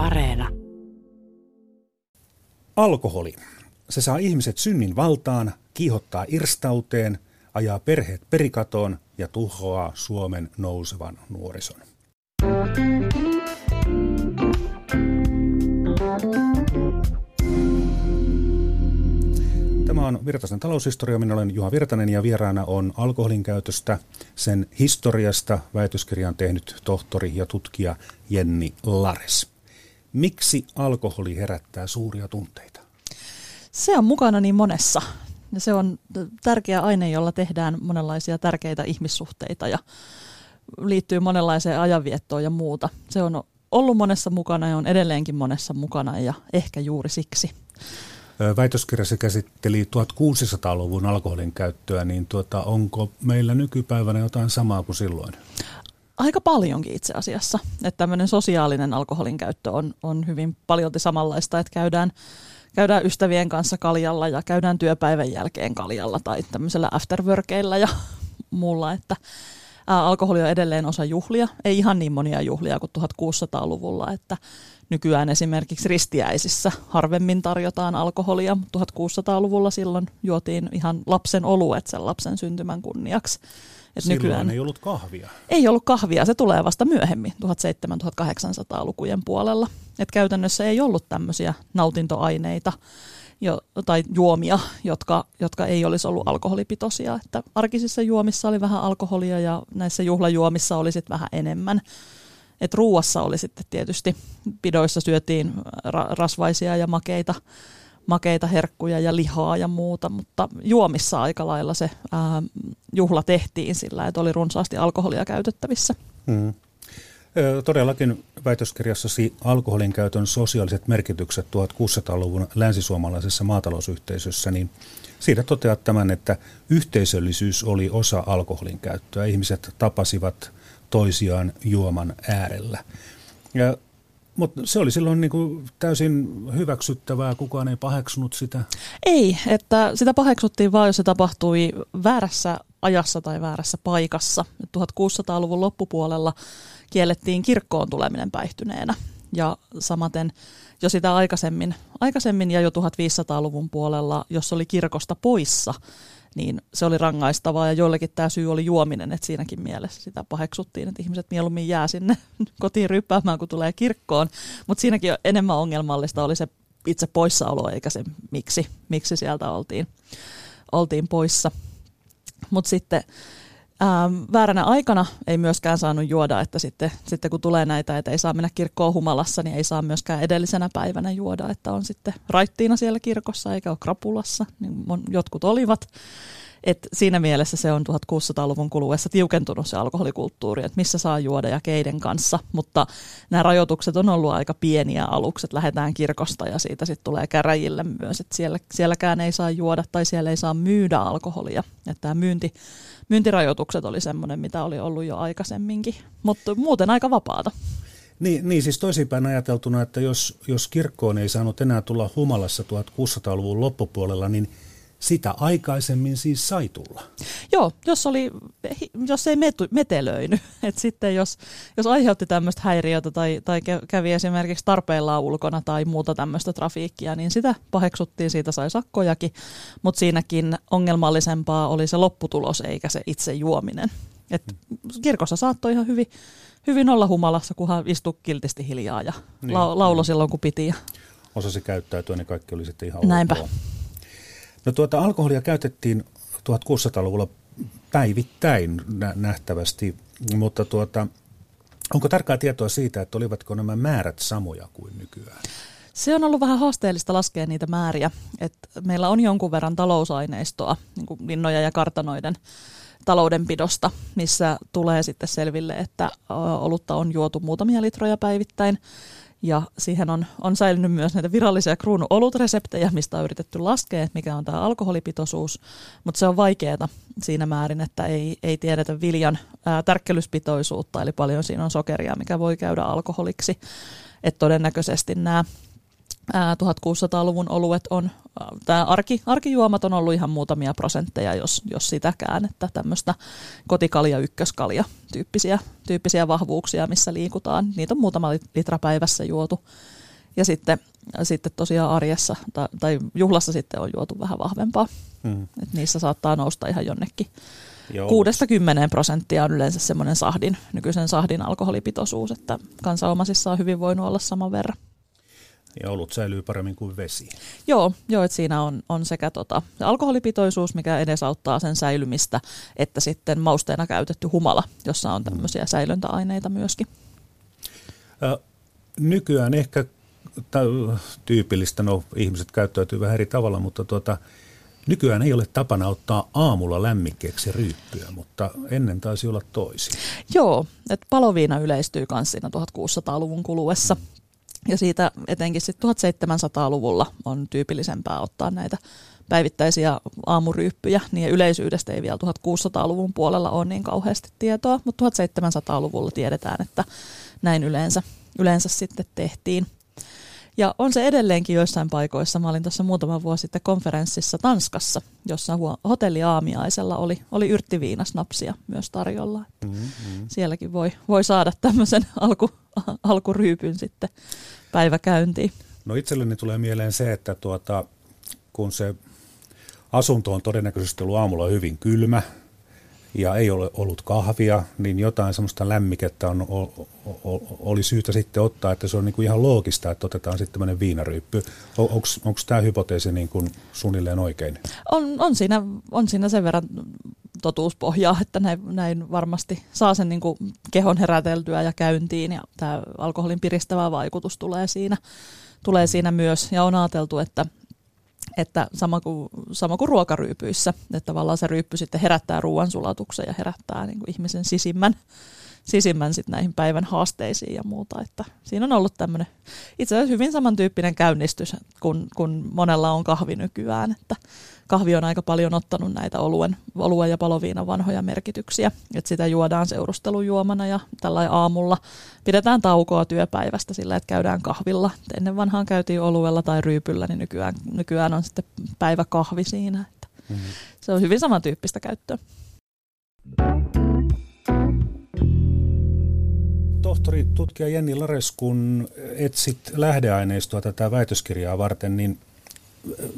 Areena. Alkoholi. Se saa ihmiset synnin valtaan, kiihottaa irstauteen, ajaa perheet perikatoon ja tuhoaa Suomen nousevan nuorison. Tämä on Virtasen taloushistoria. Minä olen Juha Virtanen ja vieraana on alkoholin käytöstä, sen historiasta väitöskirjan tehnyt tohtori ja tutkija Jenni Lares. Miksi alkoholi herättää suuria tunteita? Se on mukana niin monessa. Ja se on tärkeä aine, jolla tehdään monenlaisia tärkeitä ihmissuhteita ja liittyy monenlaiseen ajanviettoon ja muuta. Se on ollut monessa mukana ja on edelleenkin monessa mukana ja ehkä juuri siksi. Väitöskirjassa käsitteli 1600-luvun alkoholin käyttöä, niin tuota, onko meillä nykypäivänä jotain samaa kuin silloin? Aika paljonkin itse asiassa. Että tämmöinen sosiaalinen alkoholin käyttö on, on hyvin paljolti samanlaista, että käydään, käydään ystävien kanssa kaljalla ja käydään työpäivän jälkeen kaljalla tai tämmöisellä afterworkeilla ja muulla, että ää, alkoholi on edelleen osa juhlia, ei ihan niin monia juhlia kuin 1600-luvulla, että nykyään esimerkiksi ristiäisissä harvemmin tarjotaan alkoholia. 1600-luvulla silloin juotiin ihan lapsen oluet sen lapsen syntymän kunniaksi. Et Silloin nykyään ei ollut kahvia. Ei ollut kahvia, se tulee vasta myöhemmin 1700-1800-lukujen puolella. Et käytännössä ei ollut tämmöisiä nautintoaineita jo, tai juomia, jotka, jotka ei olisi ollut alkoholipitoisia. Että arkisissa juomissa oli vähän alkoholia ja näissä juhlajuomissa oli sitten vähän enemmän. Et ruuassa oli sitten tietysti, pidoissa syötiin ra- rasvaisia ja makeita makeita herkkuja ja lihaa ja muuta, mutta juomissa aika lailla se ää, juhla tehtiin sillä, että oli runsaasti alkoholia käytettävissä. Hmm. Todellakin väitöskirjassasi alkoholin käytön sosiaaliset merkitykset 1600-luvun länsisuomalaisessa maatalousyhteisössä, niin siitä toteat tämän, että yhteisöllisyys oli osa alkoholin käyttöä. Ihmiset tapasivat toisiaan juoman äärellä. Ja mutta se oli silloin niin täysin hyväksyttävää, kukaan ei paheksunut sitä. Ei, että sitä paheksuttiin vain, jos se tapahtui väärässä ajassa tai väärässä paikassa. 1600-luvun loppupuolella kiellettiin kirkkoon tuleminen päihtyneenä. Ja samaten jo sitä aikaisemmin, aikaisemmin ja jo 1500-luvun puolella, jos oli kirkosta poissa, niin se oli rangaistavaa ja joillekin tämä syy oli juominen, että siinäkin mielessä sitä paheksuttiin, että ihmiset mieluummin jää sinne kotiin ryppäämään, kun tulee kirkkoon, mutta siinäkin enemmän ongelmallista oli se itse poissaolo eikä se miksi, miksi sieltä oltiin, oltiin poissa. Mutta sitten Ähm, vääränä aikana ei myöskään saanut juoda, että sitten, sitten kun tulee näitä, että ei saa mennä kirkkoon humalassa, niin ei saa myöskään edellisenä päivänä juoda, että on sitten raittiina siellä kirkossa eikä ole krapulassa, niin jotkut olivat. Et siinä mielessä se on 1600-luvun kuluessa tiukentunut se alkoholikulttuuri, että missä saa juoda ja keiden kanssa, mutta nämä rajoitukset on ollut aika pieniä aluksi, että lähdetään kirkosta ja siitä sitten tulee käräjille myös, että siellä, sielläkään ei saa juoda tai siellä ei saa myydä alkoholia, tämä myynti myyntirajoitukset oli semmoinen, mitä oli ollut jo aikaisemminkin, mutta muuten aika vapaata. Niin, niin siis toisinpäin ajateltuna, että jos, jos kirkkoon ei saanut enää tulla humalassa 1600-luvun loppupuolella, niin sitä aikaisemmin siis sai tulla. Joo, jos, oli, jos ei metu, metelöinyt. Et sitten jos, jos aiheutti tämmöistä häiriötä tai, tai kävi esimerkiksi tarpeillaan ulkona tai muuta tämmöistä trafiikkia, niin sitä paheksuttiin, siitä sai sakkojakin. Mutta siinäkin ongelmallisempaa oli se lopputulos eikä se itse juominen. Et kirkossa saattoi ihan hyvin, hyvin olla humalassa, kunhan istui kiltisti hiljaa ja niin, la, laulo niin. silloin kun piti. Osasi käyttäytyä, niin kaikki oli sitten ihan Näinpä. Ok. No tuota, alkoholia käytettiin 1600-luvulla päivittäin nähtävästi, mutta tuota, onko tarkkaa tietoa siitä, että olivatko nämä määrät samoja kuin nykyään? Se on ollut vähän haasteellista laskea niitä määriä. Et meillä on jonkun verran talousaineistoa, niin kuin linnoja ja kartanoiden taloudenpidosta, missä tulee sitten selville, että olutta on juotu muutamia litroja päivittäin. Ja siihen on, on säilynyt myös näitä virallisia kruunu olutreseptejä, mistä on yritetty laskea, mikä on tämä alkoholipitoisuus, mutta se on vaikeaa siinä määrin, että ei, ei tiedetä viljan ää, tärkkelyspitoisuutta, eli paljon siinä on sokeria, mikä voi käydä alkoholiksi. Että todennäköisesti nämä 1600-luvun oluet on, tämä arki, arkijuomat on ollut ihan muutamia prosentteja, jos, jos sitäkään, että tämmöistä kotikalja, ykköskalja tyyppisiä, tyyppisiä vahvuuksia, missä liikutaan. Niitä on muutama litra päivässä juotu. Ja sitten, sitten tosiaan arjessa tai, tai juhlassa sitten on juotu vähän vahvempaa. Hmm. Et niissä saattaa nousta ihan jonnekin. Kuudesta kymmeneen prosenttia on yleensä semmoinen sahdin, nykyisen sahdin alkoholipitoisuus, että kansanomaisissa on hyvin voinut olla saman verran. Ja olut säilyy paremmin kuin vesi. Joo, joo että siinä on, on sekä tota, alkoholipitoisuus, mikä edesauttaa sen säilymistä, että sitten mausteena käytetty humala, jossa on tämmöisiä säilöntäaineita myöskin. Ä, nykyään ehkä tyypillistä, no ihmiset käyttäytyy vähän eri tavalla, mutta tuota, nykyään ei ole tapana ottaa aamulla lämmikkeeksi ryyppyä, mutta ennen taisi olla toisin. Joo, että paloviina yleistyy myös siinä 1600-luvun kuluessa. Ja siitä etenkin sitten 1700-luvulla on tyypillisempää ottaa näitä päivittäisiä aamuryyppyjä, niin yleisyydestä ei vielä 1600-luvun puolella ole niin kauheasti tietoa, mutta 1700-luvulla tiedetään, että näin yleensä, yleensä sitten tehtiin. Ja on se edelleenkin joissain paikoissa. Mä olin tuossa muutama vuosi sitten konferenssissa Tanskassa, jossa hotelli Aamiaisella oli, oli yrttiviinasnapsia myös tarjolla. Mm-hmm. Sielläkin voi, voi saada tämmöisen alku, alkuryypyn sitten päiväkäyntiin. No itselleni tulee mieleen se, että tuota, kun se asunto on todennäköisesti ollut aamulla hyvin kylmä, ja ei ole ollut kahvia, niin jotain semmoista lämmikettä on, oli syytä sitten ottaa, että se on niin kuin ihan loogista, että otetaan sitten tämmöinen viinaryyppy. Onko tämä hypoteesi niin kuin suunnilleen oikein? On, on, siinä, on siinä sen verran totuuspohjaa, että näin, näin varmasti saa sen niin kuin kehon heräteltyä ja käyntiin ja tämä alkoholin piristävä vaikutus tulee siinä, tulee siinä myös ja on ajateltu, että että sama kuin, sama kuin ruokaryypyissä, että tavallaan se ryyppy sitten herättää ruoansulatuksen ja herättää niin kuin ihmisen sisimmän, sisimmän sit näihin päivän haasteisiin ja muuta. Että siinä on ollut tämmöinen itse asiassa hyvin samantyyppinen käynnistys, kun, kun monella on kahvi nykyään, että kahvi on aika paljon ottanut näitä oluen, oluen ja paloviinan vanhoja merkityksiä. Että sitä juodaan seurustelujuomana ja tällä aamulla pidetään taukoa työpäivästä sillä, että käydään kahvilla. Et ennen vanhaan käytiin oluella tai ryypyllä, niin nykyään, nykyään on sitten päiväkahvi siinä. Että mm-hmm. Se on hyvin samantyyppistä käyttöä. Tohtori tutkija Jenni Lares, kun etsit lähdeaineistoa tätä väitöskirjaa varten, niin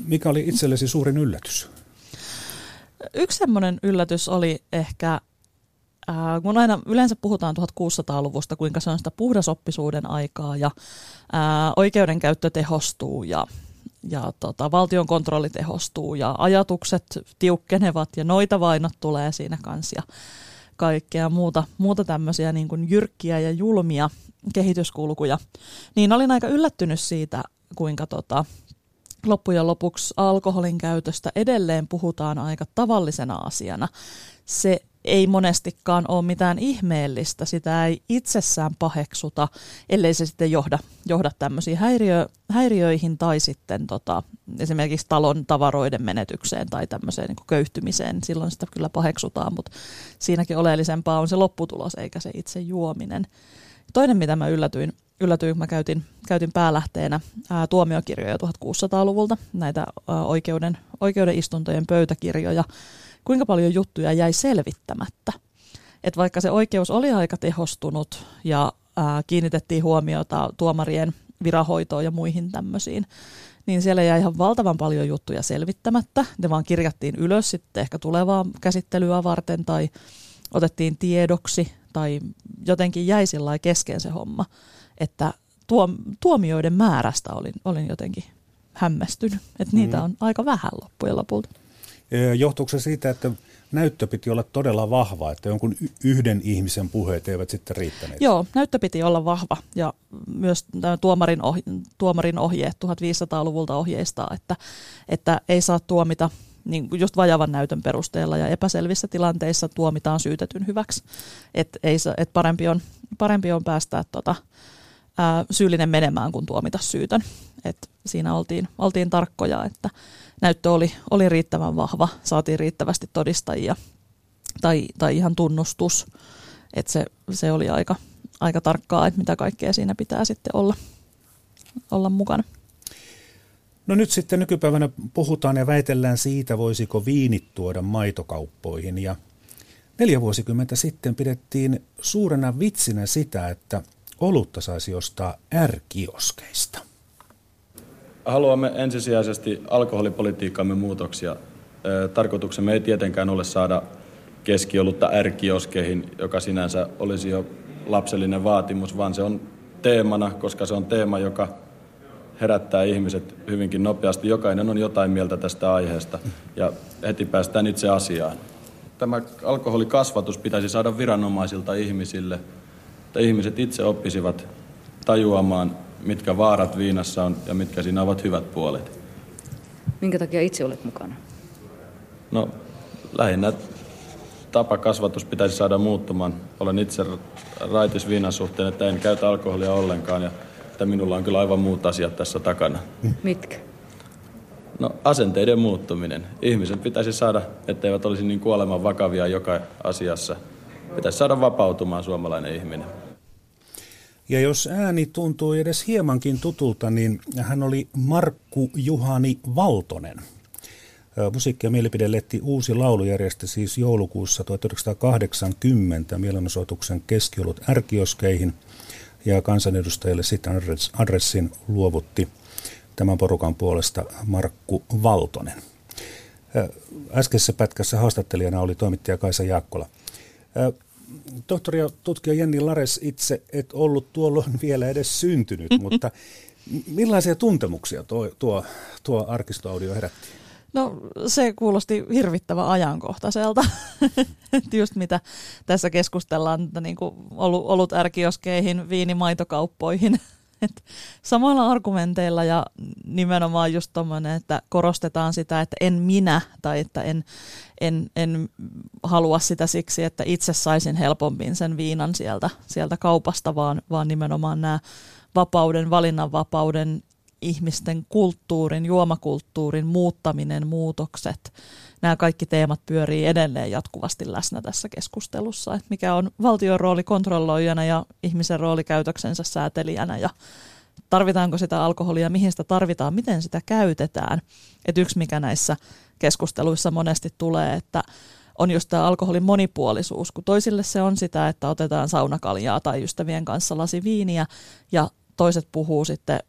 mikä oli itsellesi suurin yllätys? Yksi semmoinen yllätys oli ehkä, äh, kun aina yleensä puhutaan 1600-luvusta, kuinka se on sitä puhdasoppisuuden aikaa ja äh, oikeudenkäyttö tehostuu ja, ja tota, valtion kontrolli tehostuu ja ajatukset tiukkenevat ja noita vainot tulee siinä kanssa ja kaikkea muuta, muuta tämmöisiä niin kuin jyrkkiä ja julmia kehityskulkuja, niin olin aika yllättynyt siitä, kuinka tota, loppujen lopuksi alkoholin käytöstä edelleen puhutaan aika tavallisena asiana. Se ei monestikaan ole mitään ihmeellistä, sitä ei itsessään paheksuta, ellei se sitten johda, johda tämmöisiin häiriö, häiriöihin tai sitten tota, esimerkiksi talon tavaroiden menetykseen tai tämmöiseen niin köyhtymiseen. Silloin sitä kyllä paheksutaan, mutta siinäkin oleellisempaa on se lopputulos eikä se itse juominen. Toinen, mitä mä yllätyin, yllätyin mä käytin, käytin päälähteenä ää, tuomiokirjoja 1600-luvulta, näitä ää, oikeuden, oikeuden istuntojen pöytäkirjoja, kuinka paljon juttuja jäi selvittämättä. Et vaikka se oikeus oli aika tehostunut ja ää, kiinnitettiin huomiota tuomarien virahoitoon ja muihin tämmöisiin, niin siellä jäi ihan valtavan paljon juttuja selvittämättä. Ne vaan kirjattiin ylös sitten ehkä tulevaa käsittelyä varten tai otettiin tiedoksi tai jotenkin jäi sillä kesken se homma, että tuomioiden määrästä olin, olin jotenkin hämmästynyt, että niitä mm. on aika vähän loppujen lopulta. Johtuuko se siitä, että näyttö piti olla todella vahva, että jonkun yhden ihmisen puheet eivät sitten riittäneet? Joo, näyttö piti olla vahva ja myös tuomarin, ohje, tuomarin ohjeet 1500-luvulta ohjeistaa, että, että ei saa tuomita niin just vajavan näytön perusteella ja epäselvissä tilanteissa tuomitaan syytetyn hyväksi. Et ei, et parempi, on, parempi on päästää tota, ää, syyllinen menemään kuin tuomita syytön. Et siinä oltiin, oltiin tarkkoja, että näyttö oli, oli riittävän vahva, saatiin riittävästi todistajia tai, tai ihan tunnustus. että se, se oli aika, aika tarkkaa, että mitä kaikkea siinä pitää sitten olla, olla mukana. No nyt sitten nykypäivänä puhutaan ja väitellään siitä, voisiko viinit tuoda maitokauppoihin. Ja neljä vuosikymmentä sitten pidettiin suurena vitsinä sitä, että olutta saisi ostaa ärkioskeista. Haluamme ensisijaisesti alkoholipolitiikkamme muutoksia. Tarkoituksemme ei tietenkään ole saada keskiolutta ärkioskeihin, joka sinänsä olisi jo lapsellinen vaatimus, vaan se on teemana, koska se on teema, joka herättää ihmiset hyvinkin nopeasti. Jokainen on jotain mieltä tästä aiheesta ja heti päästään itse asiaan. Tämä alkoholikasvatus pitäisi saada viranomaisilta ihmisille, että ihmiset itse oppisivat tajuamaan, mitkä vaarat viinassa on ja mitkä siinä ovat hyvät puolet. Minkä takia itse olet mukana? No lähinnä tapa kasvatus pitäisi saada muuttumaan. Olen itse raitis viinan suhteen, että en käytä alkoholia ollenkaan ja että minulla on kyllä aivan muut asiat tässä takana. Mitkä? No asenteiden muuttuminen. Ihmiset pitäisi saada, etteivät olisi niin kuoleman vakavia joka asiassa. Pitäisi saada vapautumaan suomalainen ihminen. Ja jos ääni tuntui edes hiemankin tutulta, niin hän oli Markku Juhani Valtonen. Musiikki- ja mielipidelehti Uusi laulu järjesti siis joulukuussa 1980 mielenosoituksen keskiolut ärkioskeihin ja kansanedustajille sitten adressin luovutti tämän porukan puolesta Markku Valtonen. Äskeisessä pätkässä haastattelijana oli toimittaja Kaisa Jaakkola. Tohtori ja tutkija Jenni Lares itse et ollut tuolloin vielä edes syntynyt, mutta millaisia tuntemuksia tuo, tuo, tuo arkistoaudio herätti? No se kuulosti hirvittävän ajankohtaiselta, just mitä tässä keskustellaan, että niin kuin ollut, ollut ärkioskeihin, viinimaitokauppoihin, et samoilla argumenteilla ja nimenomaan just tommoinen, että korostetaan sitä, että en minä tai että en, en, en halua sitä siksi, että itse saisin helpommin sen viinan sieltä, sieltä kaupasta, vaan, vaan nimenomaan nämä vapauden, valinnanvapauden ihmisten kulttuurin, juomakulttuurin muuttaminen, muutokset, nämä kaikki teemat pyörii edelleen jatkuvasti läsnä tässä keskustelussa, että mikä on valtion rooli kontrolloijana ja ihmisen rooli käytöksensä säätelijänä ja tarvitaanko sitä alkoholia, mihin sitä tarvitaan, miten sitä käytetään. Et yksi mikä näissä keskusteluissa monesti tulee, että on just tämä alkoholin monipuolisuus, kun toisille se on sitä, että otetaan saunakaljaa tai ystävien kanssa lasi viiniä ja toiset puhuu sitten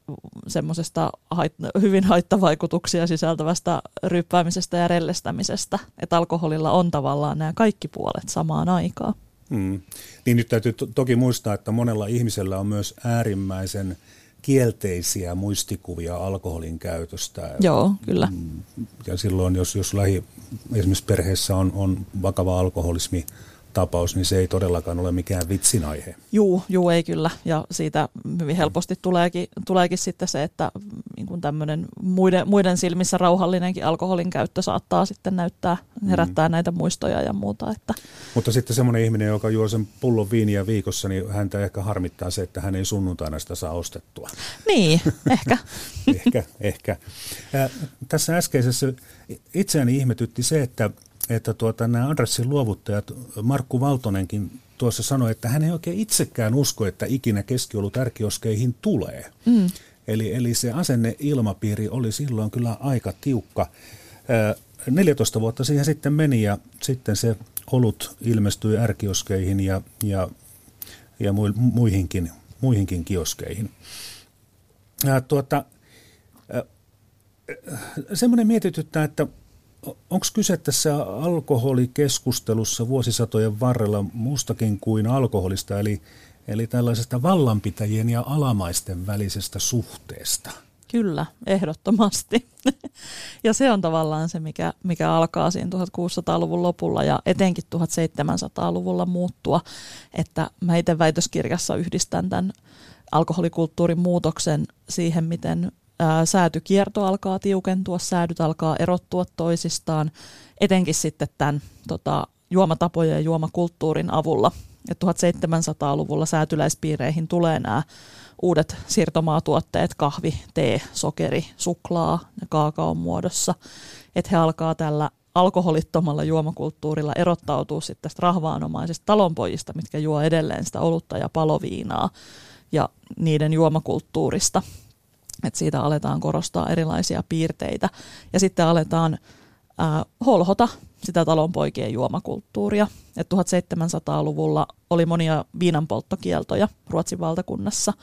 semmoisesta hait- hyvin haittavaikutuksia sisältävästä ryppäämisestä ja rellestämisestä, että alkoholilla on tavallaan nämä kaikki puolet samaan aikaan. Hmm. Niin nyt täytyy to- toki muistaa, että monella ihmisellä on myös äärimmäisen kielteisiä muistikuvia alkoholin käytöstä. Joo, kyllä. Ja silloin, jos, jos lähi, esimerkiksi perheessä on, on vakava alkoholismi, tapaus, niin se ei todellakaan ole mikään vitsin aihe. Juu, juu ei kyllä. Ja siitä hyvin helposti tuleekin, tuleekin sitten se, että niin tämmöinen muiden, muiden silmissä rauhallinenkin alkoholin käyttö saattaa sitten näyttää, mm. herättää mm. näitä muistoja ja muuta. Että. Mutta sitten semmoinen ihminen, joka juo sen pullon viiniä viikossa, niin häntä ehkä harmittaa se, että hän ei sunnuntaina sitä saa ostettua. Niin, ehkä. ehkä, ehkä. Ja tässä äskeisessä itseäni ihmetytti se, että että tuota, nämä adressin luovuttajat, Markku Valtonenkin tuossa sanoi, että hän ei oikein itsekään usko, että ikinä keskiolut ärkioskeihin tulee. Mm. Eli, eli se asenneilmapiiri oli silloin kyllä aika tiukka. 14 vuotta siihen sitten meni ja sitten se olut ilmestyi ärkioskeihin ja, ja, ja muihinkin, muihinkin kioskeihin. Ja tuota, semmoinen mietityttää, että onko kyse tässä alkoholikeskustelussa vuosisatojen varrella muustakin kuin alkoholista, eli, eli tällaisesta vallanpitäjien ja alamaisten välisestä suhteesta? Kyllä, ehdottomasti. ja se on tavallaan se, mikä, mikä alkaa siinä 1600-luvun lopulla ja etenkin 1700-luvulla muuttua, että mä itse väitöskirjassa yhdistän tämän alkoholikulttuurin muutoksen siihen, miten säätykierto alkaa tiukentua, säädyt alkaa erottua toisistaan, etenkin sitten tämän tota, juomatapojen ja juomakulttuurin avulla. Ja 1700-luvulla säätyläispiireihin tulee nämä uudet siirtomaatuotteet, kahvi, tee, sokeri, suklaa ja kaakaon muodossa. Että he alkaa tällä alkoholittomalla juomakulttuurilla erottautua sitten tästä rahvaanomaisista talonpojista, mitkä juo edelleen sitä olutta ja paloviinaa ja niiden juomakulttuurista että siitä aletaan korostaa erilaisia piirteitä. Ja sitten aletaan ää, holhota sitä talonpoikien juomakulttuuria. Et 1700-luvulla oli monia viinanpolttokieltoja Ruotsin valtakunnassa,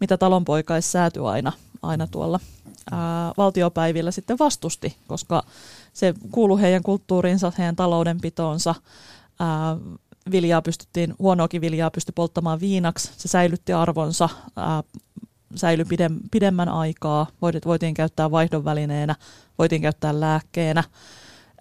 mitä talonpoikais sääty aina, aina tuolla ää, valtiopäivillä sitten vastusti, koska se kuului heidän kulttuuriinsa, heidän taloudenpitoonsa. Ää, viljaa pystyttiin, huonoakin viljaa pystyi polttamaan viinaksi, se säilytti arvonsa, ää, säilyi pidem, pidemmän aikaa, voitiin käyttää vaihdonvälineenä, voitiin käyttää lääkkeenä.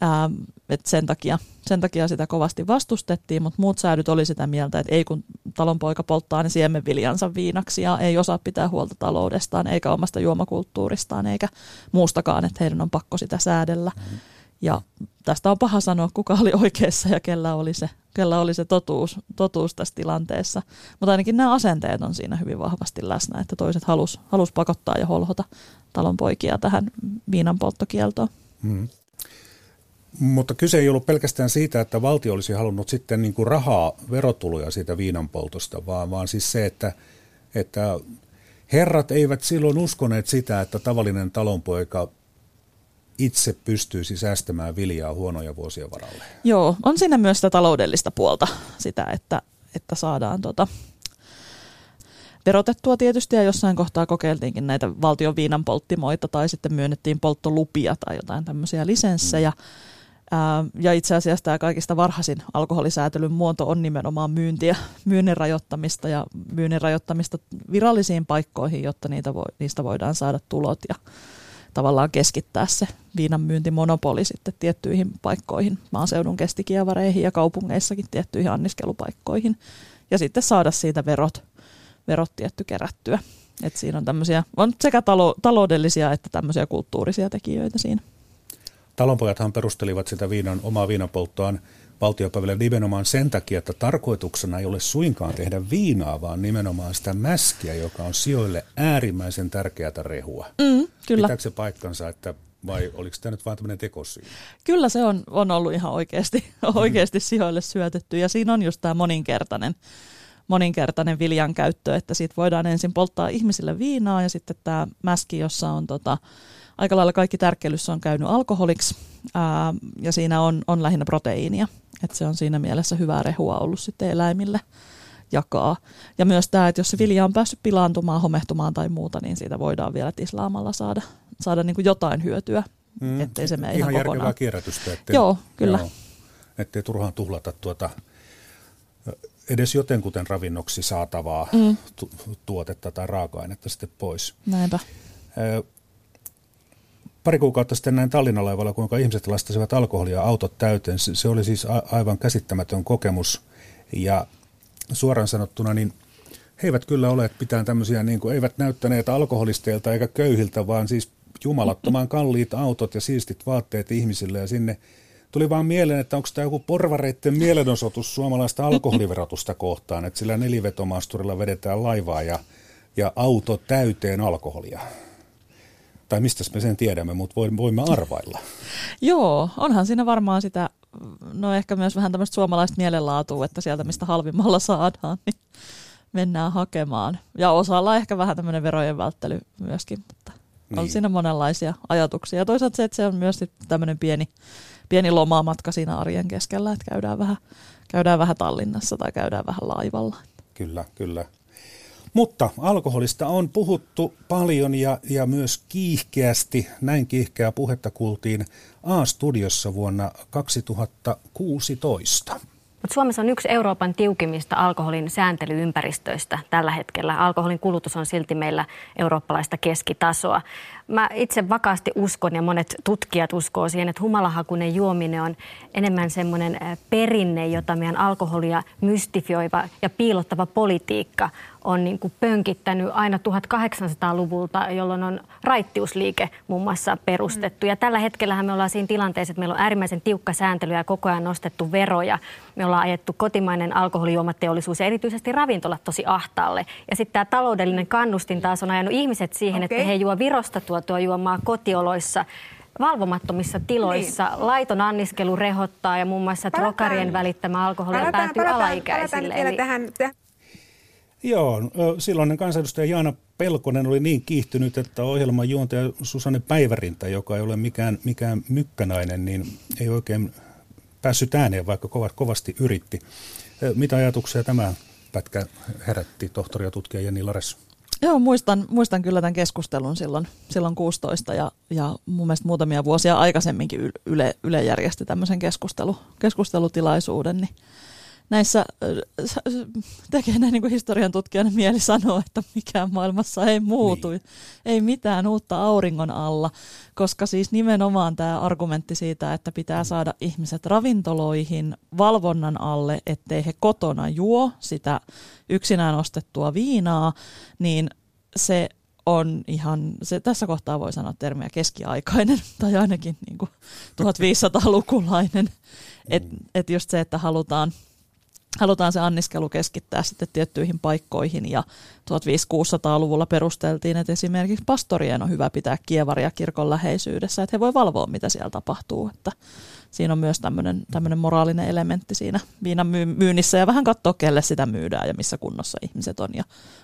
Ää, et sen, takia, sen takia sitä kovasti vastustettiin, mutta muut säädyt oli sitä mieltä, että ei kun talonpoika polttaa ne siemenviljansa viinaksi ja ei osaa pitää huolta taloudestaan eikä omasta juomakulttuuristaan eikä muustakaan, että heidän on pakko sitä säädellä. Mm. Ja tästä on paha sanoa, kuka oli oikeassa ja kellä oli se, kellä oli se totuus, totuus tässä tilanteessa. Mutta ainakin nämä asenteet on siinä hyvin vahvasti läsnä, että toiset halus, halus pakottaa ja holhota talonpoikia tähän viinan polttokieltoon. Hmm. Mutta kyse ei ollut pelkästään siitä, että valtio olisi halunnut sitten niin kuin rahaa, verotuloja siitä viinanpoltosta, vaan, vaan siis se, että, että herrat eivät silloin uskoneet sitä, että tavallinen talonpoika itse pystyisi säästämään viljaa huonoja vuosia varalle. Joo, on siinä myös sitä taloudellista puolta, sitä, että, että saadaan tota, verotettua tietysti ja jossain kohtaa kokeiltiinkin näitä valtion viinan polttimoita tai sitten myönnettiin polttolupia tai jotain tämmöisiä lisenssejä. Mm. Ja itse asiassa tämä kaikista varhaisin alkoholisäätelyn muoto on nimenomaan myyntiä, myynnin rajoittamista ja myynnin rajoittamista virallisiin paikkoihin, jotta niitä voi, niistä voidaan saada tulot ja tavallaan keskittää se viinan myyntimonopoli sitten tiettyihin paikkoihin, maaseudun kestikievareihin ja kaupungeissakin tiettyihin anniskelupaikkoihin. Ja sitten saada siitä verot, verot tietty kerättyä. Et siinä on tämmöisiä, on sekä talo, taloudellisia että tämmöisiä kulttuurisia tekijöitä siinä. Talonpojathan perustelivat sitä viinan, omaa viinapolttoaan valtiopäiville nimenomaan sen takia, että tarkoituksena ei ole suinkaan tehdä viinaa, vaan nimenomaan sitä mäskiä, joka on sijoille äärimmäisen tärkeää rehua. Mm, kyllä. Pitääkö se paikkansa, että vai oliko tämä nyt vain tämmöinen tekosyy? Kyllä se on, on ollut ihan oikeasti, oikeasti sijoille syötetty ja siinä on just tämä moninkertainen, moninkertainen viljan käyttö, että siitä voidaan ensin polttaa ihmisille viinaa ja sitten tämä mäski, jossa on tota, aika lailla kaikki tärkkelyssä on käynyt alkoholiksi ää, ja siinä on, on lähinnä proteiinia. Että se on siinä mielessä hyvää rehua ollut sitten eläimille jakaa. Ja myös tämä, että jos se vilja on päässyt pilaantumaan, homehtumaan tai muuta, niin siitä voidaan vielä tislaamalla saada, saada niin kuin jotain hyötyä, mm, ettei se mene ihan, ihan kokonaan. kierrätystä. Ettei, joo, kyllä. Joo, ettei turhaan tuhlata tuota edes jotenkuten ravinnoksi saatavaa mm. tu- tuotetta tai raaka-ainetta sitten pois. Näinpä pari kuukautta sitten näin Tallinnan laivalla, kuinka ihmiset lastasivat alkoholia autot täyteen. Se oli siis aivan käsittämätön kokemus. Ja suoraan sanottuna, niin he eivät kyllä ole pitään tämmöisiä, niin kuin, eivät näyttäneet alkoholisteilta eikä köyhiltä, vaan siis jumalattoman kalliit autot ja siistit vaatteet ihmisille. Ja sinne tuli vaan mieleen, että onko tämä joku porvareitten mielenosoitus suomalaista alkoholiverotusta kohtaan, että sillä nelivetomasturilla vedetään laivaa ja, ja auto täyteen alkoholia tai mistä me sen tiedämme, mutta voimme arvailla. Joo, onhan siinä varmaan sitä, no ehkä myös vähän tämmöistä suomalaista mielenlaatua, että sieltä mistä halvimmalla saadaan, niin mennään hakemaan. Ja osalla ehkä vähän tämmöinen verojen välttely myöskin, mutta niin. on siinä monenlaisia ajatuksia. Ja toisaalta se, että se on myös tämmöinen pieni, pieni lomamatka siinä arjen keskellä, että käydään vähän, käydään vähän Tallinnassa tai käydään vähän laivalla. Kyllä, kyllä. Mutta alkoholista on puhuttu paljon ja, ja myös kiihkeästi. Näin kiihkeää puhetta kuultiin A-studiossa vuonna 2016. Mutta Suomessa on yksi Euroopan tiukimmista alkoholin sääntelyympäristöistä tällä hetkellä. Alkoholin kulutus on silti meillä eurooppalaista keskitasoa. Mä itse vakaasti uskon ja monet tutkijat uskoo siihen, että humalahakunen juominen on enemmän semmoinen perinne, jota meidän alkoholia mystifioiva ja piilottava politiikka on niin kuin pönkittänyt aina 1800-luvulta, jolloin on raittiusliike muun muassa perustettu. Ja tällä hetkellä me ollaan siinä tilanteessa, että meillä on äärimmäisen tiukka sääntely ja koko ajan nostettu veroja. Me ollaan ajettu kotimainen alkoholijuomateollisuus ja erityisesti ravintolat tosi ahtaalle. Ja sitten tämä taloudellinen kannustin taas on ajanut ihmiset siihen, okay. että he juo Virosta tuotua juomaa kotioloissa valvomattomissa tiloissa. Niin. Laiton anniskelu rehottaa ja muun muassa palataan, trokarien välittämä alkoholi päätyy palataan, alaikäisille. Palataan eli... tähän, tähän. Joo, silloinen kansanedustaja Jaana Pelkonen oli niin kiihtynyt, että ohjelman juontaja Susanne Päivärinta, joka ei ole mikään, mikään mykkänainen, niin ei oikein päässyt ääneen, vaikka kovasti yritti. Mitä ajatuksia tämä pätkä herätti tohtori ja tutkija Jenni Lares? Joo, muistan, muistan kyllä tämän keskustelun silloin, silloin 16 ja, ja mun mielestä muutamia vuosia aikaisemminkin Yle, Yle järjesti tämmöisen keskustelu, keskustelutilaisuuden, niin näissä tekee näin niin kuin historian tutkijan mieli sanoa, että mikään maailmassa ei muutu. Niin. Ei mitään uutta auringon alla, koska siis nimenomaan tämä argumentti siitä, että pitää saada ihmiset ravintoloihin valvonnan alle, ettei he kotona juo sitä yksinään ostettua viinaa, niin se on ihan, se, tässä kohtaa voi sanoa termiä keskiaikainen tai ainakin niin kuin 1500-lukulainen. Että et just se, että halutaan – halutaan se anniskelu keskittää sitten tiettyihin paikkoihin ja 1500-luvulla perusteltiin, että esimerkiksi pastorien on hyvä pitää kievaria kirkon läheisyydessä, että he voi valvoa, mitä siellä tapahtuu, että siinä on myös tämmöinen, moraalinen elementti siinä viinan myynnissä ja vähän katsoa, kelle sitä myydään ja missä kunnossa ihmiset on ja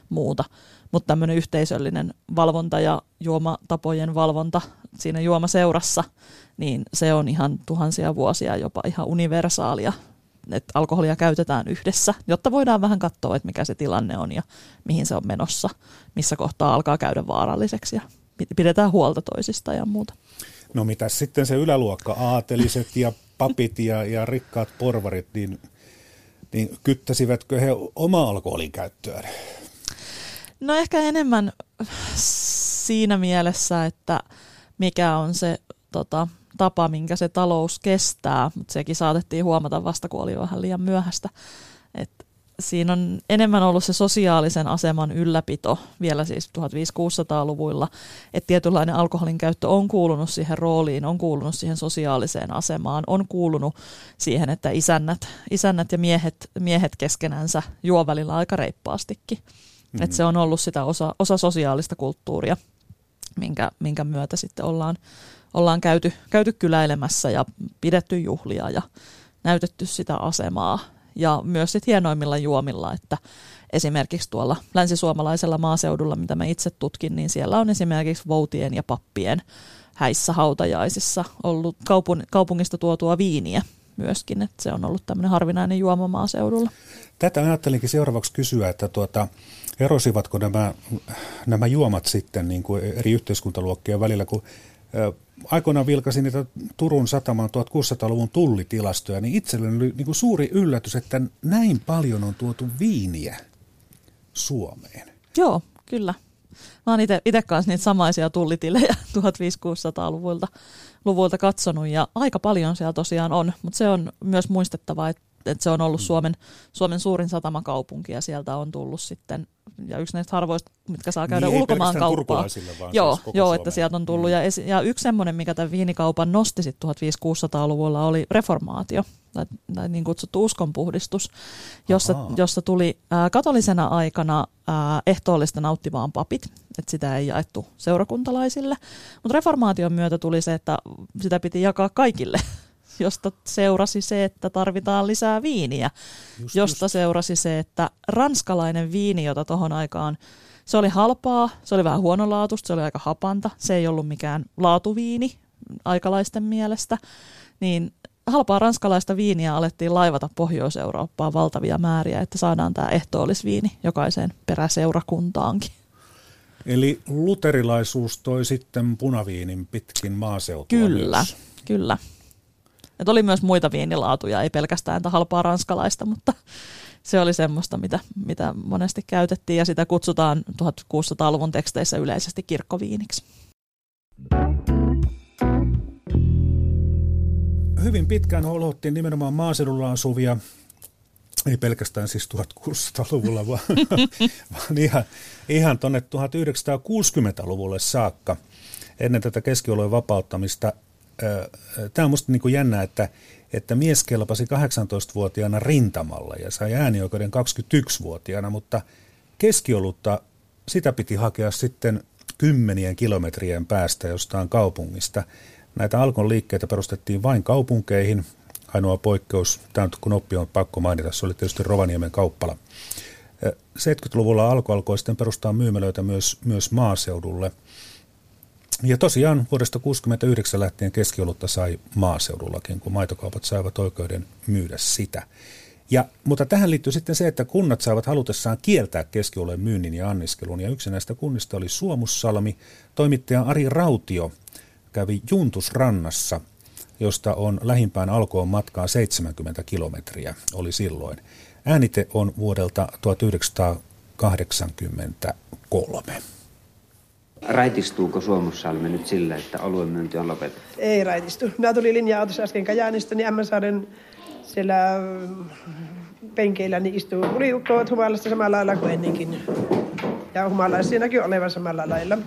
muuta. Mutta tämmöinen yhteisöllinen valvonta ja juomatapojen valvonta siinä juomaseurassa, niin se on ihan tuhansia vuosia jopa ihan universaalia että alkoholia käytetään yhdessä, jotta voidaan vähän katsoa, että mikä se tilanne on ja mihin se on menossa, missä kohtaa alkaa käydä vaaralliseksi ja pidetään huolta toisista ja muuta. No mitä sitten se yläluokka, aateliset ja papit ja, ja rikkaat porvarit, niin, niin kyttäisivätkö he oma alkoholin käyttöön? No ehkä enemmän siinä mielessä, että mikä on se tota, tapa, minkä se talous kestää, mutta sekin saatettiin huomata vasta, kun oli vähän liian myöhäistä. Et siinä on enemmän ollut se sosiaalisen aseman ylläpito vielä siis 1500-luvuilla, että tietynlainen alkoholin käyttö on kuulunut siihen rooliin, on kuulunut siihen sosiaaliseen asemaan, on kuulunut siihen, että isännät, isännät ja miehet, miehet keskenänsä juo välillä aika reippaastikin. Mm-hmm. Että se on ollut sitä osa, osa sosiaalista kulttuuria, minkä, minkä myötä sitten ollaan ollaan käyty, käyty kyläilemässä ja pidetty juhlia ja näytetty sitä asemaa. Ja myös sit hienoimmilla juomilla, että esimerkiksi tuolla länsisuomalaisella maaseudulla, mitä mä itse tutkin, niin siellä on esimerkiksi voutien ja pappien häissä hautajaisissa ollut kaupun, kaupungista tuotua viiniä myöskin, että se on ollut tämmöinen harvinainen juoma maaseudulla. Tätä ajattelinkin seuraavaksi kysyä, että tuota, erosivatko nämä, nämä juomat sitten niin kuin eri yhteiskuntaluokkien välillä, kun aikoinaan vilkasin niitä Turun sataman 1600-luvun tullitilastoja, niin itselleni oli niin kuin suuri yllätys, että näin paljon on tuotu viiniä Suomeen. Joo, kyllä. Mä oon itse kanssa niitä samaisia tullitilejä 1500-luvulta luvulta katsonut ja aika paljon siellä tosiaan on, mutta se on myös muistettava, että, että se on ollut Suomen, Suomen suurin satamakaupunki ja sieltä on tullut sitten ja yksi näistä harvoista, mitkä saa käydä niin, ulkomaan kauppaa. Joo, siis joo että sieltä on tullut. Mm. Ja, esi- ja yksi semmoinen, mikä tämän viinikaupan nosti sitten 1500-luvulla, oli reformaatio, tai, tai niin kutsuttu uskonpuhdistus, jossa, jossa tuli ää, katolisena aikana ää, ehtoollista nauttivaan papit, että sitä ei jaettu seurakuntalaisille. Mutta reformaation myötä tuli se, että sitä piti jakaa kaikille josta seurasi se, että tarvitaan lisää viiniä, just, josta just. seurasi se, että ranskalainen viini, jota tuohon aikaan, se oli halpaa, se oli vähän huonolaatuista, se oli aika hapanta, se ei ollut mikään laatuviini aikalaisten mielestä, niin halpaa ranskalaista viiniä alettiin laivata Pohjois-Eurooppaan valtavia määriä, että saadaan tämä ehtoollisviini jokaiseen peräseurakuntaankin. Eli luterilaisuus toi sitten punaviinin pitkin maaseutua Kyllä, myös. kyllä. Et oli myös muita viinilaatuja, ei pelkästään halpaa ranskalaista, mutta se oli semmoista, mitä, mitä monesti käytettiin ja sitä kutsutaan 1600-luvun teksteissä yleisesti kirkkoviiniksi. Hyvin pitkään holottiin nimenomaan maaseudulla asuvia, ei pelkästään siis 1600-luvulla, vaan, vaan ihan, ihan tuonne 1960-luvulle saakka ennen tätä keskiolojen vapauttamista tämä on minusta niin jännä, että, että mies kelpasi 18-vuotiaana rintamalla ja sai äänioikeuden 21-vuotiaana, mutta keskiolutta sitä piti hakea sitten kymmenien kilometrien päästä jostain kaupungista. Näitä Alkon liikkeitä perustettiin vain kaupunkeihin. Ainoa poikkeus, tämä kun oppi on pakko mainita, se oli tietysti Rovaniemen kauppala. 70-luvulla alkoi alkoi sitten perustaa myymälöitä myös, myös maaseudulle. Ja tosiaan vuodesta 1969 lähtien keskiolutta sai maaseudullakin, kun maitokaupat saivat oikeuden myydä sitä. Ja, mutta tähän liittyy sitten se, että kunnat saavat halutessaan kieltää keskiolen myynnin ja anniskelun. Ja yksi näistä kunnista oli Suomussalmi. Toimittaja Ari Rautio kävi Juntusrannassa, josta on lähimpään alkoon matkaa 70 kilometriä, oli silloin. Äänite on vuodelta 1983. Raitistuuko Suomussalme nyt sillä, että alueen myynti on lopetettu? Ei raitistu. Minä tulin linja-autossa äsken Kajaanista, niin Ämmäsaaren siellä penkeillä niin istuu uliukkoot humalassa samalla lailla kuin ennenkin. Ja humalaisia näkyy olevan samalla lailla.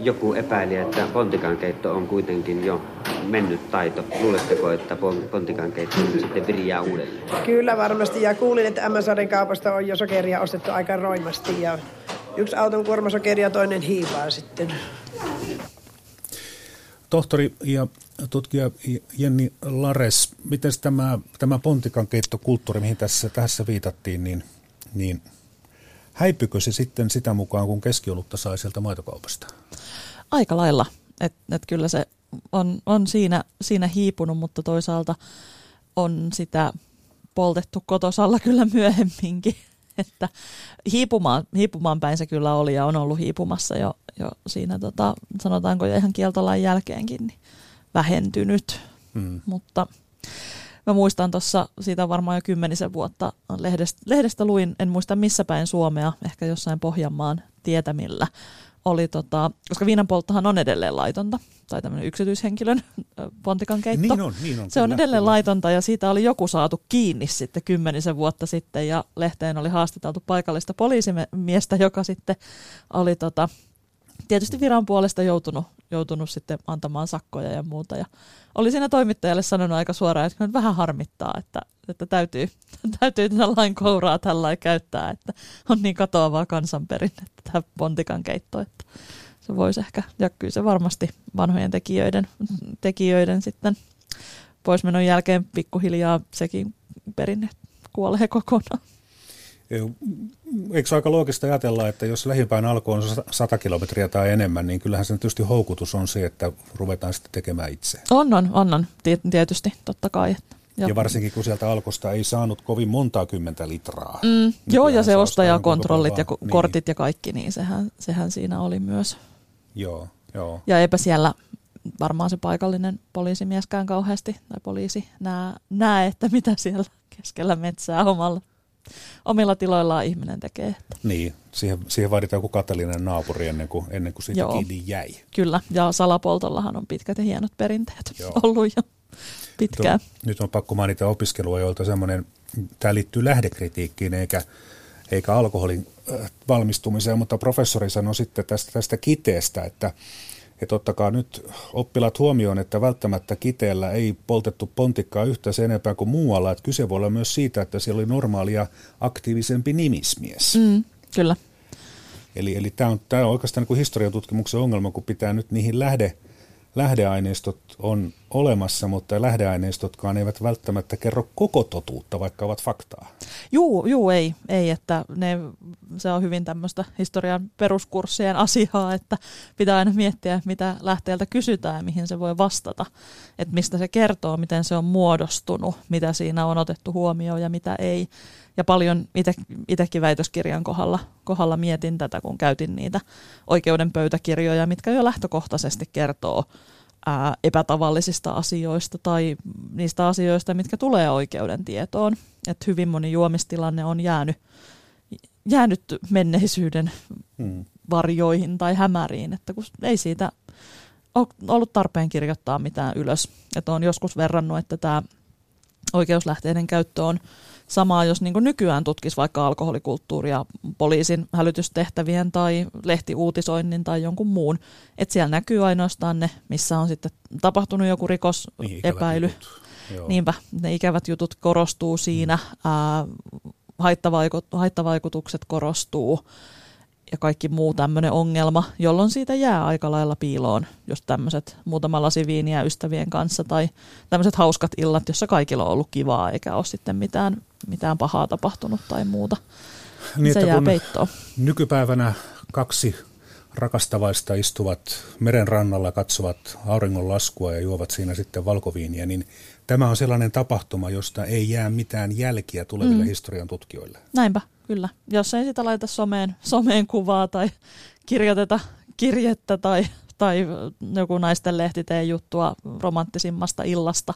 Joku epäili, että pontikan keitto on kuitenkin jo mennyt taito. Luuletteko, että pontikan keitto sitten viriää uudelleen? Kyllä varmasti. Ja kuulin, että Ämmäsaaren kaupasta on jo sokeria ostettu aika roimasti. Ja yksi auton kuorma sokeria, toinen hiivaa sitten. Tohtori ja tutkija Jenni Lares, miten tämä, tämä pontikan keittokulttuuri, mihin tässä, tässä viitattiin, niin, niin häipykö se sitten sitä mukaan, kun keskiolutta sai sieltä maitokaupasta? Aika lailla. Et, et kyllä se on, on siinä, siinä hiipunut, mutta toisaalta on sitä poltettu kotosalla kyllä myöhemminkin. Että hiipumaan, hiipumaan päin se kyllä oli ja on ollut hiipumassa jo, jo siinä, tota, sanotaanko jo ihan kieltolain jälkeenkin, niin vähentynyt. Mm. Mutta mä muistan tuossa, siitä varmaan jo kymmenisen vuotta lehdestä, lehdestä luin, en muista missä päin Suomea, ehkä jossain Pohjanmaan tietämillä, oli tota, koska viinanpolttohan on edelleen laitonta, tai tämmöinen yksityishenkilön pontikan keitto. Niin on, niin on, Se on edelleen kyllä. laitonta ja siitä oli joku saatu kiinni sitten kymmenisen vuotta sitten ja lehteen oli haastateltu paikallista poliisimiestä, joka sitten oli tota, tietysti viran puolesta joutunut, joutunut sitten antamaan sakkoja ja muuta. Ja oli siinä toimittajalle sanonut aika suoraan, että vähän harmittaa, että, että täytyy, täytyy tätä lain kouraa tällä käyttää, että on niin katoavaa kansanperinnettä tämä pontikan keitto, että se voisi ehkä, ja kyllä se varmasti vanhojen tekijöiden, tekijöiden sitten poismenon jälkeen pikkuhiljaa sekin perinne kuolee kokonaan. Eikö aika loogista ajatella, että jos lähimpään alku on 100 kilometriä tai enemmän, niin kyllähän se tietysti houkutus on se, että ruvetaan sitten tekemään itse. On, on, on, on tietysti, totta kai. Ja. ja varsinkin kun sieltä alkosta ei saanut kovin montaa kymmentä litraa. Mm, niin joo, ja se ostajakontrollit ja niin. kortit ja kaikki, niin sehän, sehän siinä oli myös. Joo, joo. Ja eipä siellä varmaan se paikallinen poliisimieskään kauheasti, tai poliisi, näe, näe että mitä siellä keskellä metsää omalla omilla tiloillaan ihminen tekee. Niin, siihen, siihen vaaditaan joku katalinen naapuri ennen kuin, ennen kuin siitä Joo. kiinni jäi. Kyllä, ja salapoltollahan on pitkät ja hienot perinteet Joo. ollut jo pitkään. Nyt on, nyt on pakko mainita opiskelua, joilta semmoinen, tämä liittyy lähdekritiikkiin eikä, eikä alkoholin äh, valmistumiseen, mutta professori sanoi sitten tästä, tästä kiteestä, että että ottakaa nyt oppilaat huomioon, että välttämättä kiteellä ei poltettu pontikkaa yhtä sen enempää kuin muualla. Että kyse voi olla myös siitä, että siellä oli normaalia aktiivisempi nimismies. Mm, kyllä. Eli, eli tämä on, on oikeastaan niin historiatutkimuksen ongelma, kun pitää nyt niihin lähde, lähdeaineistot on olemassa, mutta lähdeaineistotkaan eivät välttämättä kerro koko totuutta, vaikka ovat faktaa. Juu, juu ei, ei että ne, se on hyvin tämmöistä historian peruskurssien asiaa, että pitää aina miettiä, mitä lähteeltä kysytään ja mihin se voi vastata, että mistä se kertoo, miten se on muodostunut, mitä siinä on otettu huomioon ja mitä ei. Ja paljon itsekin väitöskirjan kohdalla, kohdalla mietin tätä, kun käytin niitä oikeuden pöytäkirjoja, mitkä jo lähtökohtaisesti kertoo ää, epätavallisista asioista tai niistä asioista, mitkä tulee oikeuden tietoon. Että hyvin moni juomistilanne on jäänyt, jäänyt menneisyyden hmm. varjoihin tai hämäriin, että kun ei siitä ole ollut tarpeen kirjoittaa mitään ylös. Että on joskus verrannut, että tämä oikeuslähteiden käyttö on samaa, jos niin nykyään tutkisi vaikka alkoholikulttuuria poliisin hälytystehtävien tai lehtiuutisoinnin tai jonkun muun. Että siellä näkyy ainoastaan ne, missä on sitten tapahtunut joku rikosepäily. Niin, Niinpä, ne ikävät jutut korostuu siinä, mm. ää, haittavaikutukset korostuu ja kaikki muu tämmöinen ongelma, jolloin siitä jää aika lailla piiloon, jos tämmöiset muutama lasi viiniä ystävien kanssa tai tämmöiset hauskat illat, jossa kaikilla on ollut kivaa eikä ole sitten mitään, mitään pahaa tapahtunut tai muuta. niin, se jää peittoon. nykypäivänä kaksi rakastavaista istuvat meren rannalla, katsovat auringon laskua ja juovat siinä sitten valkoviiniä, niin tämä on sellainen tapahtuma, josta ei jää mitään jälkiä tuleville mm. historian tutkijoille. Näinpä, kyllä. Jos ei sitä laita someen, someen kuvaa tai kirjoiteta kirjettä tai, tai joku naisten lehti tee juttua romanttisimmasta illasta.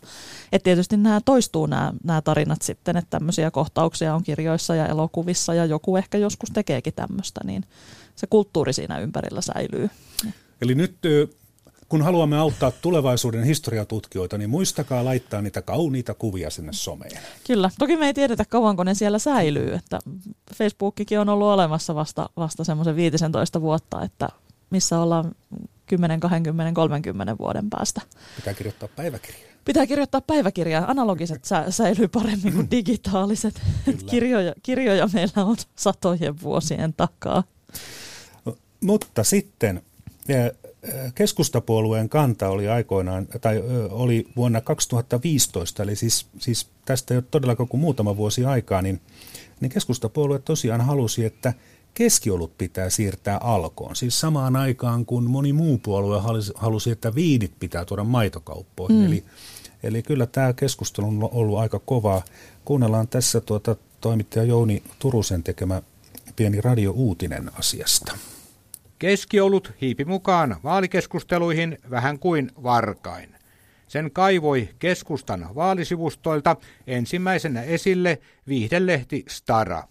Et tietysti nämä toistuu nämä, nämä tarinat sitten, että tämmöisiä kohtauksia on kirjoissa ja elokuvissa ja joku ehkä joskus tekeekin tämmöistä, niin se kulttuuri siinä ympärillä säilyy. Eli nyt kun haluamme auttaa tulevaisuuden historiatutkijoita, niin muistakaa laittaa niitä kauniita kuvia sinne someen. Kyllä. Toki me ei tiedetä kauanko ne siellä säilyy. Että Facebookikin on ollut olemassa vasta, vasta semmoisen 15 vuotta, että missä ollaan 10, 20, 30 vuoden päästä. Pitää kirjoittaa päiväkirja. Pitää kirjoittaa päiväkirjaa. Analogiset sä, säilyy paremmin kuin digitaaliset. kirjoja, kirjoja meillä on satojen vuosien takaa. Mutta sitten keskustapuolueen kanta oli aikoinaan, tai oli vuonna 2015, eli siis, siis tästä ei ole todellakaan kuin muutama vuosi aikaa, niin, niin keskustapuolue tosiaan halusi, että keskiolut pitää siirtää alkoon. Siis samaan aikaan, kun moni muu puolue halusi, että viinit pitää tuoda maitokauppoihin. Mm. Eli, eli kyllä tämä keskustelu on ollut aika kovaa. Kuunnellaan tässä tuota toimittaja Jouni Turusen tekemä pieni radiouutinen asiasta. Keskiolut hiipi mukaan vaalikeskusteluihin vähän kuin varkain. Sen kaivoi keskustan vaalisivustoilta ensimmäisenä esille viihdelehti Stara.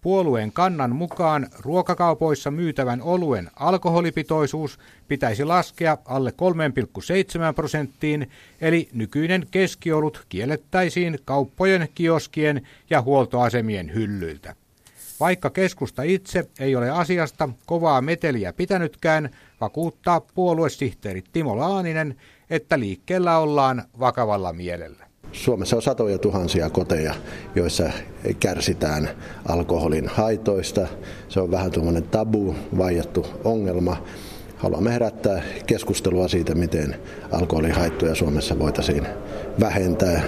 Puolueen kannan mukaan ruokakaupoissa myytävän oluen alkoholipitoisuus pitäisi laskea alle 3,7 prosenttiin, eli nykyinen keskiolut kiellettäisiin kauppojen, kioskien ja huoltoasemien hyllyiltä. Vaikka keskusta itse ei ole asiasta kovaa meteliä pitänytkään, vakuuttaa puoluesihteeri Timo Laaninen, että liikkeellä ollaan vakavalla mielellä. Suomessa on satoja tuhansia koteja, joissa kärsitään alkoholin haitoista. Se on vähän tuommoinen tabu, vaiettu ongelma. Haluamme herättää keskustelua siitä, miten alkoholihaittoja Suomessa voitaisiin vähentää.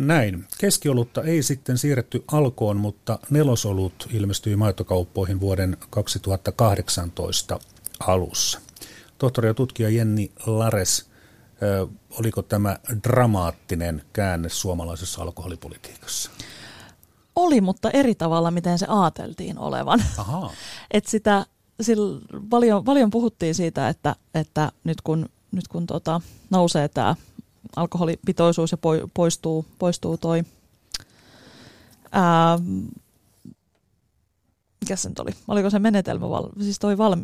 Näin. Keskiolutta ei sitten siirretty alkoon, mutta nelosolut ilmestyi maitokauppoihin vuoden 2018 alussa. Tohtori ja tutkija Jenni Lares, oliko tämä dramaattinen käänne suomalaisessa alkoholipolitiikassa? Oli, mutta eri tavalla, miten se ajateltiin olevan. Aha. Et sitä, sillä, paljon, paljon puhuttiin siitä, että, että nyt kun, nyt kun tota, nousee tämä alkoholipitoisuus ja poistuu, poistuu toi, ää, mikä se nyt oli? Oliko se menetelmä, val, siis toi val,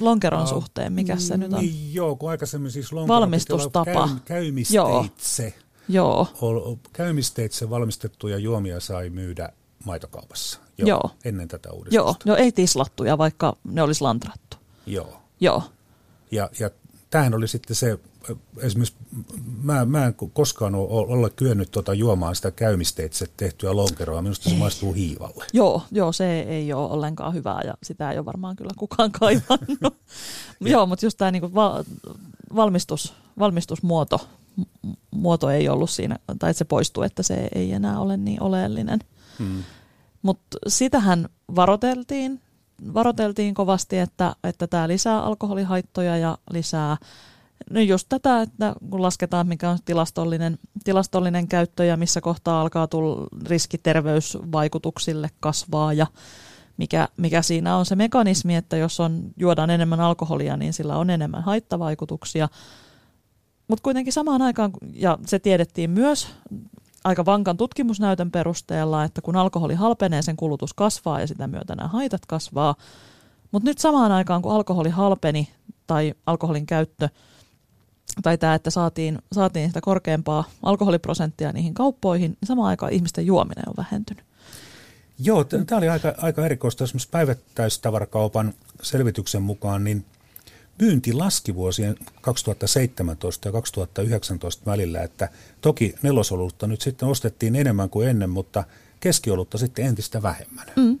lonkeron uh, suhteen, mikä se nyt on? Niin, joo, kun aikaisemmin siis lonkero Valmistustapa. Käy, käymisteitse. Joo. joo. Käymisteitse valmistettuja juomia sai myydä maitokaupassa. Joo, joo. Ennen tätä uudistusta. Joo, no ei tislattuja, vaikka ne olisi lantrattu. Joo. Joo. Ja, ja tämähän oli sitten se esimerkiksi mä, mä en koskaan ole, ole kyennyt tuota juomaan sitä käymisteitse tehtyä lonkeroa. Minusta se maistuu hiivalle. Joo, joo, se ei ole ollenkaan hyvää ja sitä ei ole varmaan kyllä kukaan kaivannut. joo, mutta just tämä niinku va- valmistus, valmistusmuoto muoto ei ollut siinä, tai se poistuu, että se ei enää ole niin oleellinen. Hmm. Mutta sitähän varoteltiin, varoteltiin kovasti, että, että tämä lisää alkoholihaittoja ja lisää No just tätä, että kun lasketaan, mikä on tilastollinen, tilastollinen käyttö ja missä kohtaa alkaa tulla riski terveysvaikutuksille kasvaa ja mikä, mikä siinä on se mekanismi, että jos on, juodaan enemmän alkoholia, niin sillä on enemmän haittavaikutuksia. Mutta kuitenkin samaan aikaan, ja se tiedettiin myös aika vankan tutkimusnäytön perusteella, että kun alkoholi halpenee, sen kulutus kasvaa ja sitä myötä nämä haitat kasvaa. Mutta nyt samaan aikaan, kun alkoholi halpeni tai alkoholin käyttö – tai tämä, että saatiin, saatiin sitä korkeampaa alkoholiprosenttia niihin kauppoihin, niin samaan aikaan ihmisten juominen on vähentynyt. Joo, tämä oli aika, aika erikoista. Esimerkiksi päivättäistavarakaupan selvityksen mukaan, niin myynti laski vuosien 2017 ja 2019 välillä, että toki nelosolutta nyt sitten ostettiin enemmän kuin ennen, mutta keskiolutta sitten entistä vähemmän. Mm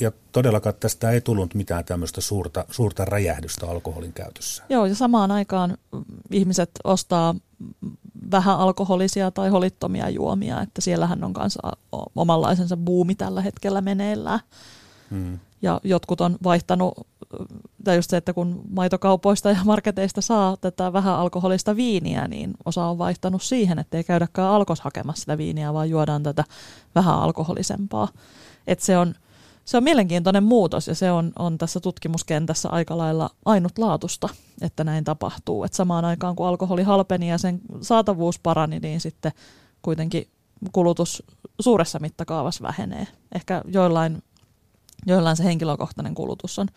ja todellakaan tästä ei tullut mitään tämmöistä suurta, suurta räjähdystä alkoholin käytössä. Joo, ja samaan aikaan ihmiset ostaa vähän alkoholisia tai holittomia juomia, että siellähän on myös omanlaisensa buumi tällä hetkellä meneillään. Hmm. Ja jotkut on vaihtanut, tai just se, että kun maitokaupoista ja marketeista saa tätä vähän alkoholista viiniä, niin osa on vaihtanut siihen, että ei käydäkään alkos hakemassa sitä viiniä, vaan juodaan tätä vähän alkoholisempaa. Että se on, se on mielenkiintoinen muutos ja se on, on tässä tutkimuskentässä aika lailla ainutlaatusta, että näin tapahtuu. Et samaan aikaan kun alkoholi halpeni ja sen saatavuus parani, niin sitten kuitenkin kulutus suuressa mittakaavassa vähenee. Ehkä joillain, joillain se henkilökohtainen kulutus on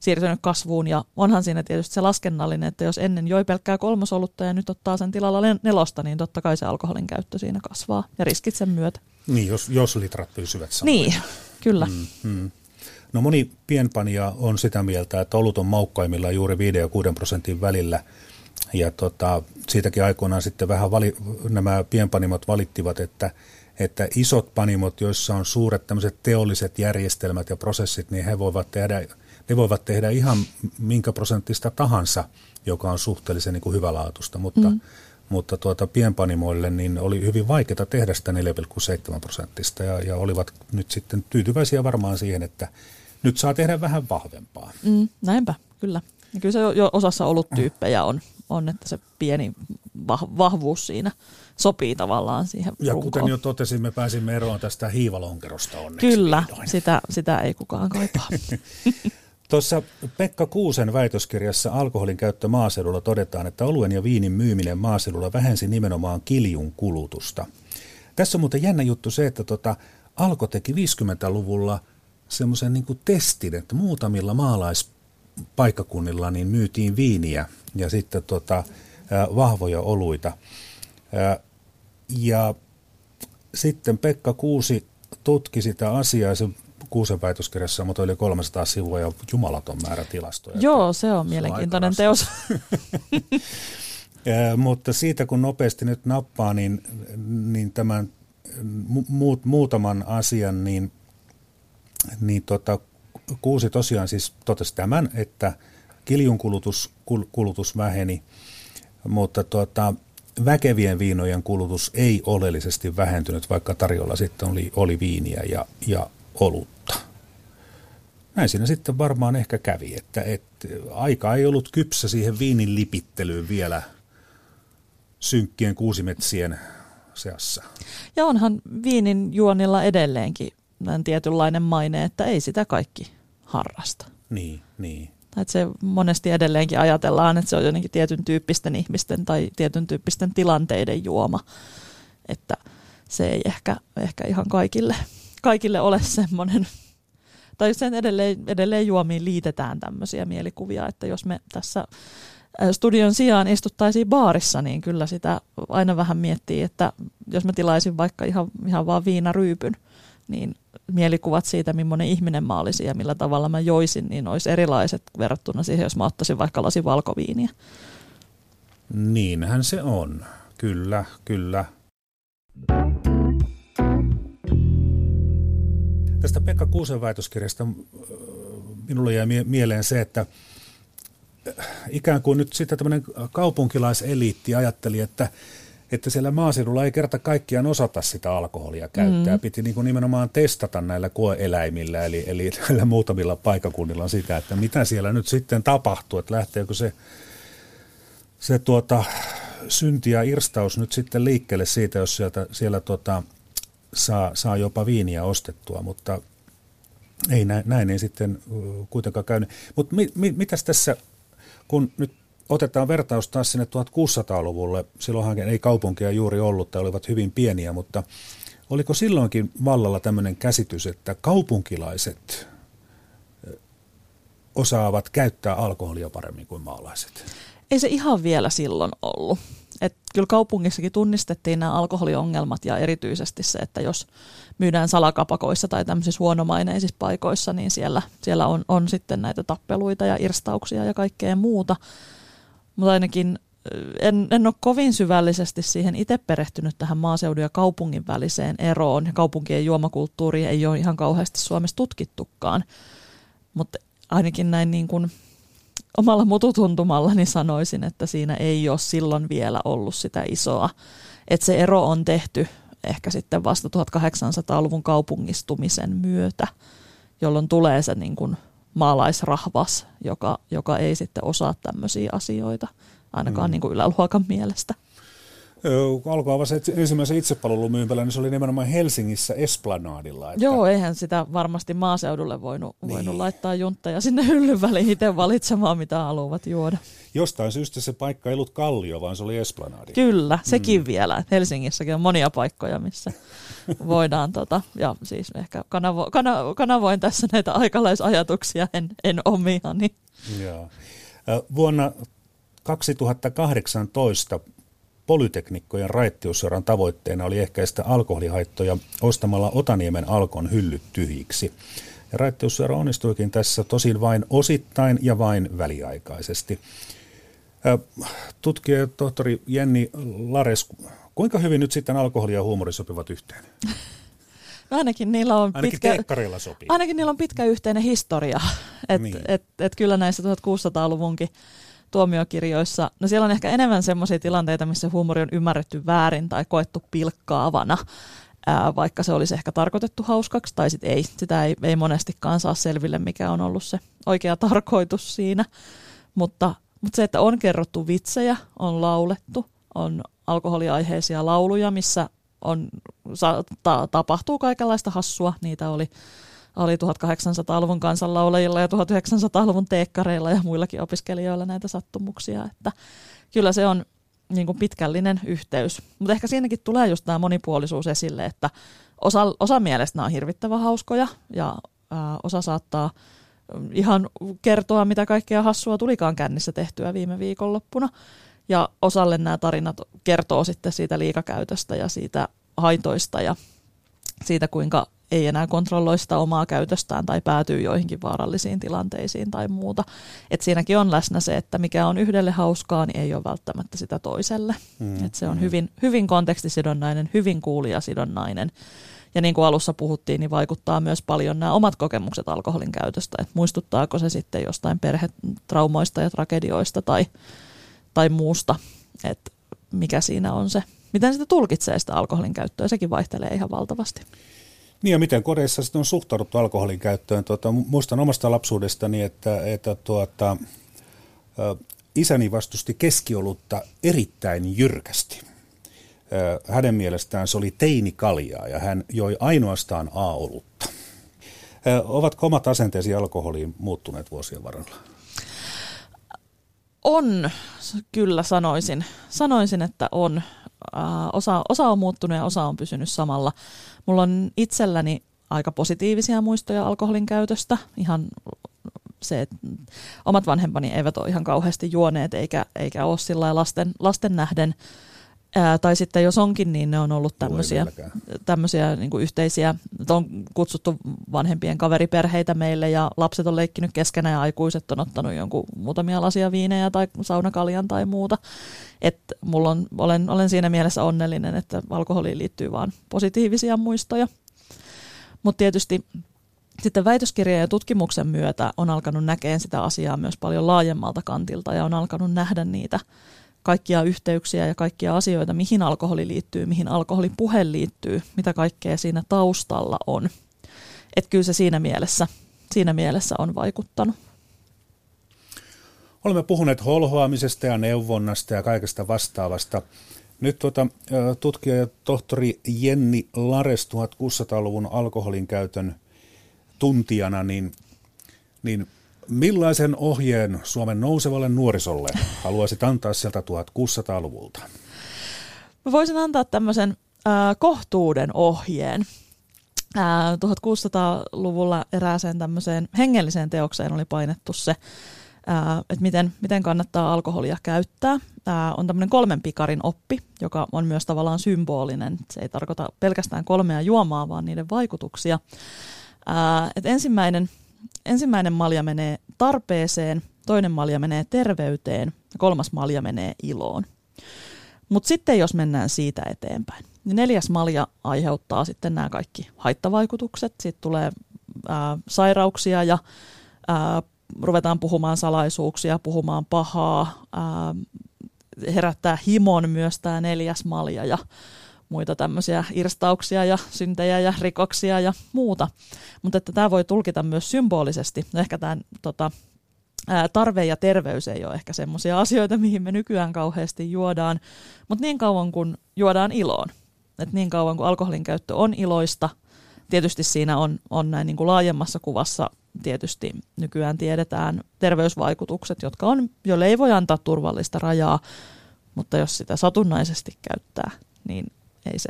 siirtynyt kasvuun ja onhan siinä tietysti se laskennallinen, että jos ennen joi pelkkää kolmosolutta ja nyt ottaa sen tilalla nelosta, niin totta kai se alkoholin käyttö siinä kasvaa ja riskit sen myötä. Niin, jos, jos litrat pysyvät samoin. Niin, kyllä. Mm, mm. No moni pienpanija on sitä mieltä, että olut on maukkaimmillaan juuri 5 ja 6 prosentin välillä. Ja tota, siitäkin aikoinaan sitten vähän vali, nämä pienpanimot valittivat, että, että isot panimot, joissa on suuret tämmöiset teolliset järjestelmät ja prosessit, niin he voivat tehdä, ne voivat tehdä ihan minkä prosenttista tahansa, joka on suhteellisen niin kuin hyvälaatusta, mutta mm mutta tuota, pienpanimoille niin oli hyvin vaikeaa tehdä sitä 4,7 prosenttista ja, ja olivat nyt sitten tyytyväisiä varmaan siihen, että nyt saa tehdä vähän vahvempaa. Mm, näinpä, kyllä. Ja kyllä se jo osassa oluttyyppejä on, on, että se pieni vahvuus siinä sopii tavallaan siihen Ja runkoon. kuten jo totesin, me pääsimme eroon tästä hiivalonkerosta onneksi Kyllä, sitä, sitä ei kukaan kaipaa. Tuossa Pekka Kuusen väitöskirjassa Alkoholin käyttö maaseudulla todetaan, että oluen ja viinin myyminen maaseudulla vähensi nimenomaan kiljun kulutusta. Tässä on muuten jännä juttu se, että tota, Alko teki 50-luvulla semmoisen niin testin, että muutamilla maalaispaikkakunnilla niin myytiin viiniä ja sitten tota, vahvoja oluita. Ja sitten Pekka Kuusi tutki sitä asiaa ja se Kuusen väitöskirjassa mutta yli 300 sivua ja jumalaton määrä tilastoja. Joo, se on se mielenkiintoinen on teos. ja, mutta siitä kun nopeasti nyt nappaa, niin, niin tämän mu, muutaman asian, niin, niin tota, Kuusi tosiaan siis totesi tämän, että kiljun kulutus, kul, kulutus väheni, mutta tota, väkevien viinojen kulutus ei oleellisesti vähentynyt, vaikka tarjolla sitten oli, oli viiniä ja, ja olutta. Näin siinä sitten varmaan ehkä kävi, että, että aika ei ollut kypsä siihen viinin lipittelyyn vielä synkkien kuusimetsien seassa. Ja onhan viinin juonilla edelleenkin tietynlainen maine, että ei sitä kaikki harrasta. Niin, niin. Että se monesti edelleenkin ajatellaan, että se on jotenkin tietyn tyyppisten ihmisten tai tietyn tyyppisten tilanteiden juoma. Että se ei ehkä, ehkä ihan kaikille kaikille ole semmoinen, tai sen edelleen, edelleen juomiin liitetään tämmöisiä mielikuvia, että jos me tässä studion sijaan istuttaisiin baarissa, niin kyllä sitä aina vähän miettii, että jos mä tilaisin vaikka ihan, ihan vaan viinaryypyn, niin mielikuvat siitä, millainen ihminen mä olisin ja millä tavalla mä joisin, niin olisi erilaiset verrattuna siihen, jos mä ottaisin vaikka lasi valkoviiniä. Niinhän se on. Kyllä, kyllä. Tästä Pekka Kuusen väitöskirjasta minulle jäi mieleen se, että ikään kuin nyt sitten tämmöinen kaupunkilaiseliitti ajatteli, että, että siellä maaseudulla ei kerta kaikkiaan osata sitä alkoholia käyttää. Mm. Piti niin kuin nimenomaan testata näillä koeeläimillä, eli, eli näillä muutamilla paikakunnilla sitä, että mitä siellä nyt sitten tapahtuu, että lähteekö se, se tuota, synti ja irstaus nyt sitten liikkeelle siitä, jos sieltä, siellä tuota, saa, saa jopa viiniä ostettua, mutta ei näin, näin ei sitten kuitenkaan käynyt. Mutta mi, mi, mitäs tässä, kun nyt otetaan vertaus taas sinne 1600-luvulle, silloinhan ei kaupunkia juuri ollut tai olivat hyvin pieniä, mutta oliko silloinkin vallalla tämmöinen käsitys, että kaupunkilaiset osaavat käyttää alkoholia paremmin kuin maalaiset? Ei se ihan vielä silloin ollut. Et kyllä kaupungissakin tunnistettiin nämä alkoholiongelmat ja erityisesti se, että jos myydään salakapakoissa tai tämmöisissä huonomaineisissa paikoissa, niin siellä, siellä on, on sitten näitä tappeluita ja irstauksia ja kaikkea muuta. Mutta ainakin en, en ole kovin syvällisesti siihen itse perehtynyt tähän maaseudun ja kaupungin väliseen eroon. Kaupunkien juomakulttuuri ei ole ihan kauheasti Suomessa tutkittukaan, mutta ainakin näin niin kuin omalla mututuntumallani sanoisin, että siinä ei ole silloin vielä ollut sitä isoa. Että se ero on tehty ehkä sitten vasta 1800-luvun kaupungistumisen myötä, jolloin tulee se niin kuin maalaisrahvas, joka, joka ei sitten osaa tämmöisiä asioita, ainakaan mm. niin kuin yläluokan mielestä kun alkoi avasi ensimmäisen itsepalvelumyympälän, niin se oli nimenomaan Helsingissä Esplanadilla. Että... Joo, eihän sitä varmasti maaseudulle voinut, niin. voinut laittaa juntteja sinne hyllyn väliin itse valitsemaan, mitä haluavat juoda. Jostain syystä se paikka ei ollut Kallio, vaan se oli Esplanadi. Kyllä, sekin mm. vielä. Helsingissäkin on monia paikkoja, missä voidaan, tota, ja siis ehkä kanavo, kana, kanavoin tässä näitä aikalaisajatuksia, en, en omiani. Joo. Vuonna 2018 Polyteknikkojen raittiusseuran tavoitteena oli ehkäistä alkoholihaittoja ostamalla Otaniemen alkon hyllyt tyhjiksi. Ja raittiusseura onnistuikin tässä tosin vain osittain ja vain väliaikaisesti. Tutkija tohtori Jenni Lares, kuinka hyvin nyt sitten alkoholi ja huumori sopivat yhteen? No ainakin niillä on ainakin pitkä, sopii. Ainakin niillä on pitkä yhteinen historia. Et, niin. et, et kyllä näissä 1600-luvunkin tuomiokirjoissa, no siellä on ehkä enemmän sellaisia tilanteita, missä huumori on ymmärretty väärin tai koettu pilkkaavana, ää, vaikka se olisi ehkä tarkoitettu hauskaksi, tai sitten ei. Sitä ei, ei monestikaan saa selville, mikä on ollut se oikea tarkoitus siinä. Mutta, mutta se, että on kerrottu vitsejä, on laulettu, on alkoholiaiheisia lauluja, missä on, ta, tapahtuu kaikenlaista hassua. Niitä oli oli 1800-luvun kansanlaulajilla ja 1900-luvun teekkareilla ja muillakin opiskelijoilla näitä sattumuksia, että kyllä se on niin kuin pitkällinen yhteys. Mutta ehkä siinäkin tulee just tämä monipuolisuus esille, että osa, osa mielestä nämä on hirvittävän hauskoja ja ää, osa saattaa ihan kertoa, mitä kaikkea hassua tulikaan kännissä tehtyä viime viikonloppuna. Ja osalle nämä tarinat kertoo sitten siitä liikakäytöstä ja siitä haitoista ja siitä, kuinka ei enää kontrolloi sitä omaa käytöstään tai päätyy joihinkin vaarallisiin tilanteisiin tai muuta. Et siinäkin on läsnä se, että mikä on yhdelle hauskaa, niin ei ole välttämättä sitä toiselle. Mm, Et se on mm. hyvin, hyvin kontekstisidonnainen, hyvin kuulijasidonnainen. Ja niin kuin alussa puhuttiin, niin vaikuttaa myös paljon nämä omat kokemukset alkoholin käytöstä. Et muistuttaako se sitten jostain perhetraumoista ja tragedioista tai, tai muusta, että mikä siinä on se, miten sitä tulkitsee sitä alkoholin käyttöä, sekin vaihtelee ihan valtavasti. Niin ja miten kodeissa sitten on suhtauduttu alkoholin käyttöön? Tuota, muistan omasta lapsuudestani, että, että tuota, isäni vastusti keskiolutta erittäin jyrkästi. Hänen mielestään se oli teinikaljaa ja hän joi ainoastaan A-olutta. Ovatko omat asenteesi alkoholiin muuttuneet vuosien varrella? On, kyllä sanoisin. Sanoisin, että on. Osa, osa on muuttunut ja osa on pysynyt samalla. Mulla on itselläni aika positiivisia muistoja alkoholin käytöstä. Ihan se, että omat vanhempani eivät ole ihan kauheasti juoneet eikä, eikä ole sillä lasten, lasten nähden. Ää, tai sitten jos onkin, niin ne on ollut tämmöisiä, tämmöisiä niin kuin yhteisiä, on kutsuttu vanhempien kaveriperheitä meille ja lapset on leikkinyt keskenään ja aikuiset on ottanut jonkun muutamia lasia viinejä tai saunakaljan tai muuta. Et mulla on, olen, olen siinä mielessä onnellinen, että alkoholiin liittyy vain positiivisia muistoja. Mutta tietysti sitten väitöskirjan ja tutkimuksen myötä on alkanut näkemään sitä asiaa myös paljon laajemmalta kantilta ja on alkanut nähdä niitä kaikkia yhteyksiä ja kaikkia asioita, mihin alkoholi liittyy, mihin alkoholipuhe liittyy, mitä kaikkea siinä taustalla on. Että kyllä se siinä mielessä, siinä mielessä on vaikuttanut. Olemme puhuneet holhoamisesta ja neuvonnasta ja kaikesta vastaavasta. Nyt tuota, tutkija ja tohtori Jenni Lares 1600-luvun alkoholin käytön tuntijana, niin, niin millaisen ohjeen Suomen nousevalle nuorisolle haluaisit antaa sieltä 1600-luvulta? Mä voisin antaa tämmöisen äh, kohtuuden ohjeen. Äh, 1600-luvulla erääseen tämmöiseen hengelliseen teokseen oli painettu se, että miten, miten kannattaa alkoholia käyttää. Tämä on tämmöinen kolmen pikarin oppi, joka on myös tavallaan symbolinen. Se ei tarkoita pelkästään kolmea juomaa, vaan niiden vaikutuksia. Et ensimmäinen, ensimmäinen malja menee tarpeeseen, toinen malja menee terveyteen ja kolmas malja menee iloon. Mutta sitten jos mennään siitä eteenpäin, niin neljäs malja aiheuttaa sitten nämä kaikki haittavaikutukset. Sitten tulee ää, sairauksia ja ää, ruvetaan puhumaan salaisuuksia, puhumaan pahaa, ää, herättää himon myös tämä neljäs malja ja muita tämmöisiä irstauksia ja syntejä ja rikoksia ja muuta. Mutta että tämä voi tulkita myös symbolisesti. Ehkä tämä tota, tarve ja terveys ei ole ehkä semmoisia asioita, mihin me nykyään kauheasti juodaan, mutta niin kauan kun juodaan iloon, että niin kauan kun alkoholin käyttö on iloista, tietysti siinä on, on näin niin kuin laajemmassa kuvassa tietysti nykyään tiedetään terveysvaikutukset, jotka on, joille ei voi antaa turvallista rajaa, mutta jos sitä satunnaisesti käyttää, niin ei se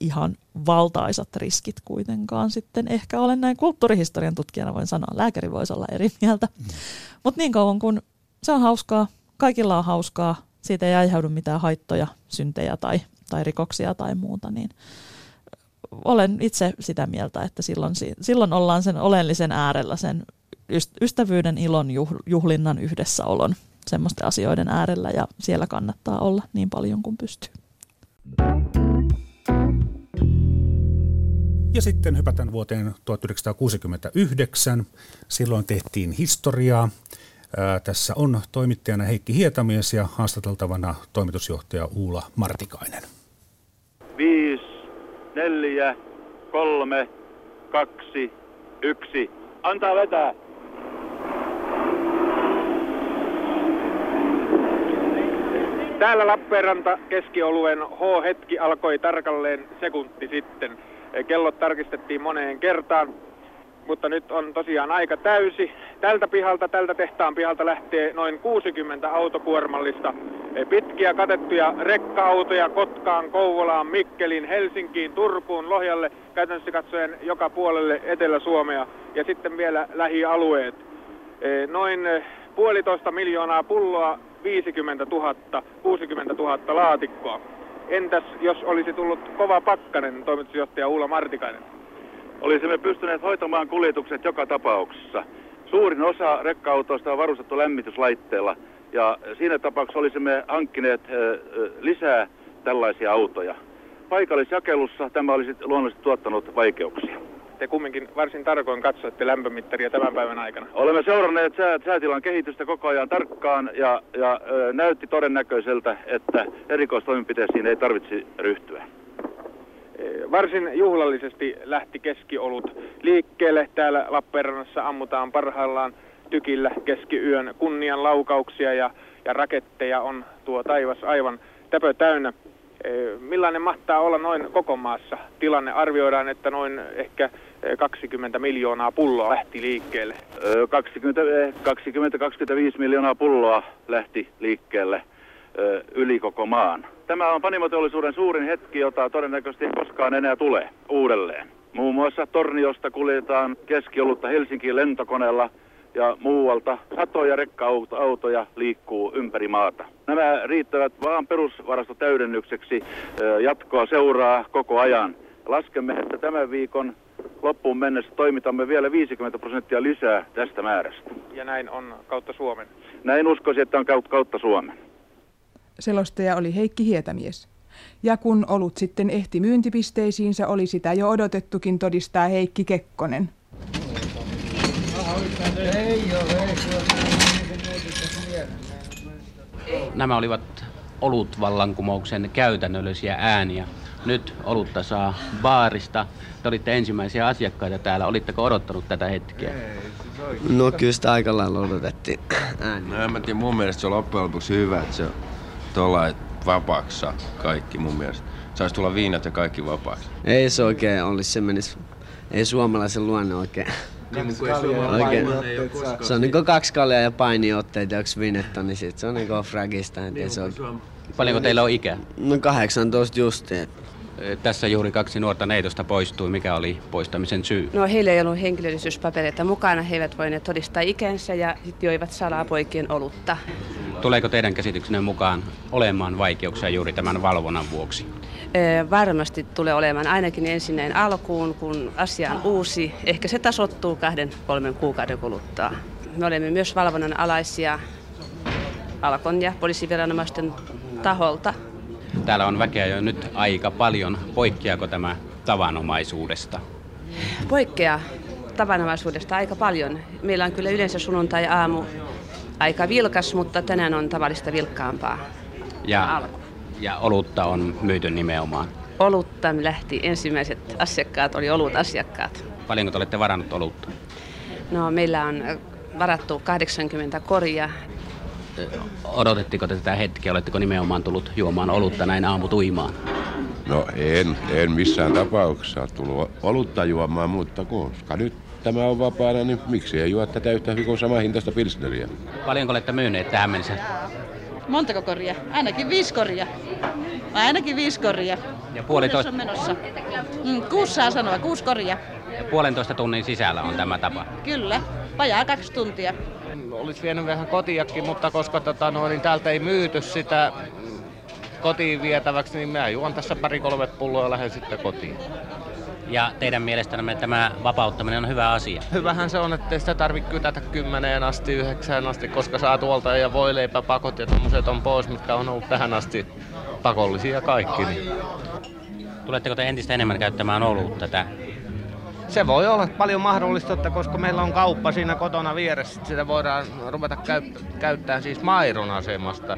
ihan valtaisat riskit kuitenkaan sitten ehkä olen näin kulttuurihistorian tutkijana voin sanoa, lääkäri voisi olla eri mieltä. Mm. Mutta niin kauan kun se on hauskaa, kaikilla on hauskaa, siitä ei aiheudu mitään haittoja, syntejä tai, tai rikoksia tai muuta, niin olen itse sitä mieltä, että silloin, silloin ollaan sen oleellisen äärellä, sen ystävyyden, ilon, juhlinnan, yhdessäolon, semmoisten asioiden äärellä ja siellä kannattaa olla niin paljon kuin pystyy. Ja sitten hypätään vuoteen 1969. Silloin tehtiin historiaa. Ää, tässä on toimittajana Heikki Hietamies ja haastateltavana toimitusjohtaja Uula Martikainen. 5, 4, 3, 2, 1. Antaa vetää. Täällä Lappeenranta keskioluen H-hetki alkoi tarkalleen sekunti sitten. Kellot tarkistettiin moneen kertaan, mutta nyt on tosiaan aika täysi. Tältä pihalta, tältä tehtaan pihalta lähtee noin 60 autokuormallista pitkiä katettuja rekka-autoja Kotkaan, Kouvolaan, Mikkelin, Helsinkiin, Turkuun, Lohjalle, käytännössä katsoen joka puolelle Etelä-Suomea ja sitten vielä lähialueet. Noin puolitoista miljoonaa pulloa 50 000, 60 000 laatikkoa. Entäs jos olisi tullut kova pakkanen, toimitusjohtaja Ulla Martikainen? Olisimme pystyneet hoitamaan kuljetukset joka tapauksessa. Suurin osa rekka-autoista on varustettu lämmityslaitteella ja siinä tapauksessa olisimme hankkineet lisää tällaisia autoja. Paikallisjakelussa tämä olisi luonnollisesti tuottanut vaikeuksia te kumminkin varsin tarkoin katsoitte lämpömittaria tämän päivän aikana. Olemme seuranneet sää, säätilan kehitystä koko ajan tarkkaan ja, ja ö, näytti todennäköiseltä, että erikoistoimenpiteisiin ei tarvitse ryhtyä. Varsin juhlallisesti lähti keskiolut liikkeelle. Täällä Lappeenrannassa ammutaan parhaillaan tykillä keskiyön kunnian laukauksia ja, ja raketteja on tuo taivas aivan täpö täynnä. Millainen mahtaa olla noin koko maassa tilanne? Arvioidaan, että noin ehkä 20 miljoonaa pulloa lähti liikkeelle. 20-25 miljoonaa pulloa lähti liikkeelle yli koko maan. Tämä on panimoteollisuuden suurin hetki, jota todennäköisesti ei koskaan enää tule uudelleen. Muun muassa Torniosta kuljetaan keskiolutta Helsinkiin lentokoneella ja muualta satoja rekka-autoja liikkuu ympäri maata. Nämä riittävät vaan perusvarastotäydennykseksi. Jatkoa seuraa koko ajan. Laskemme, että tämän viikon loppuun mennessä toimitamme vielä 50 prosenttia lisää tästä määrästä. Ja näin on kautta Suomen? Näin uskoisin, että on kautta Suomen. Selostaja oli Heikki Hietämies. Ja kun olut sitten ehti myyntipisteisiinsä, oli sitä jo odotettukin todistaa Heikki Kekkonen. Nämä olivat olutvallankumouksen käytännöllisiä ääniä. Nyt olutta saa baarista. Te olitte ensimmäisiä asiakkaita täällä. Olitteko odottanut tätä hetkeä? No kyllä sitä aika lailla odotettiin ääniä. No en mä tiedä, mun mielestä se on loppujen lopuksi hyvä, että se tuolla vapaaksi kaikki mun mielestä. Saisi tulla viinat ja kaikki vapaaksi. Ei se oikein olisi, se menisi, ei suomalaisen luonne oikein. Kaksi oikein. Se on niinku kaksi kaljaa ja painiotteita ja yksi vinetta, niin sit se on niinku fragista. Niin se on... Paljonko teillä on ikä? No 18 justiin. Tässä juuri kaksi nuorta neitosta poistui. Mikä oli poistamisen syy? No heillä ei ollut henkilöllisyyspapereita mukana. He eivät voineet todistaa ikänsä ja sitten joivat salaa poikien olutta. Tuleeko teidän käsityksenne mukaan olemaan vaikeuksia juuri tämän valvonnan vuoksi? Varmasti tulee olemaan ainakin ensin näin alkuun, kun asia on uusi. Ehkä se tasottuu kahden, kolmen kuukauden kuluttua. Me olemme myös valvonnan alaisia Alkon ja poliisiviranomaisten taholta. Täällä on väkeä jo nyt aika paljon. Poikkeako tämä tavanomaisuudesta? Poikkea tavanomaisuudesta aika paljon. Meillä on kyllä yleensä sunnuntai-aamu aika vilkas, mutta tänään on tavallista vilkkaampaa. Ja, ja olutta on myyty nimenomaan. Olutta lähti ensimmäiset asiakkaat, oli olut asiakkaat. Paljonko te olette varannut olutta? No meillä on varattu 80 koria. Odotettiko te tätä hetkeä? Oletteko nimenomaan tullut juomaan olutta näin aamutuimaan? No en, en missään tapauksessa tullut olutta juomaan, mutta koska nyt tämä on vapaana, niin miksi ei juo tätä yhtä hyvin kuin sama hintaista pilsneriä? Paljonko olette myyneet tähän mennessä? Montako koria? Ainakin viisi koria. Ainakin viisi koria. Ja puolitoista... on menossa. Mm, kuusi saa sanoa, kuusi koria. Ja puolentoista tunnin sisällä on tämä tapa. Kyllä, vajaa kaksi tuntia. Olisi vienyt vähän kotiakin, mutta koska tota, no, niin täältä ei myyty sitä kotiin vietäväksi, niin mä juon tässä pari-kolme pulloa ja lähden sitten kotiin. Ja teidän mielestänne tämä vapauttaminen on hyvä asia? Hyvähän se on, että sitä tarvitse kytätä kymmeneen asti, yhdeksään asti, koska saa tuolta ja voi pakot ja tommoset on pois, mitkä on ollut tähän asti pakollisia kaikki. Niin. Tuletteko te entistä enemmän käyttämään olutta tätä? Se voi olla paljon mahdollista, että koska meillä on kauppa siinä kotona vieressä, sitä voidaan ruveta käy- käyttämään siis Mairon asemasta.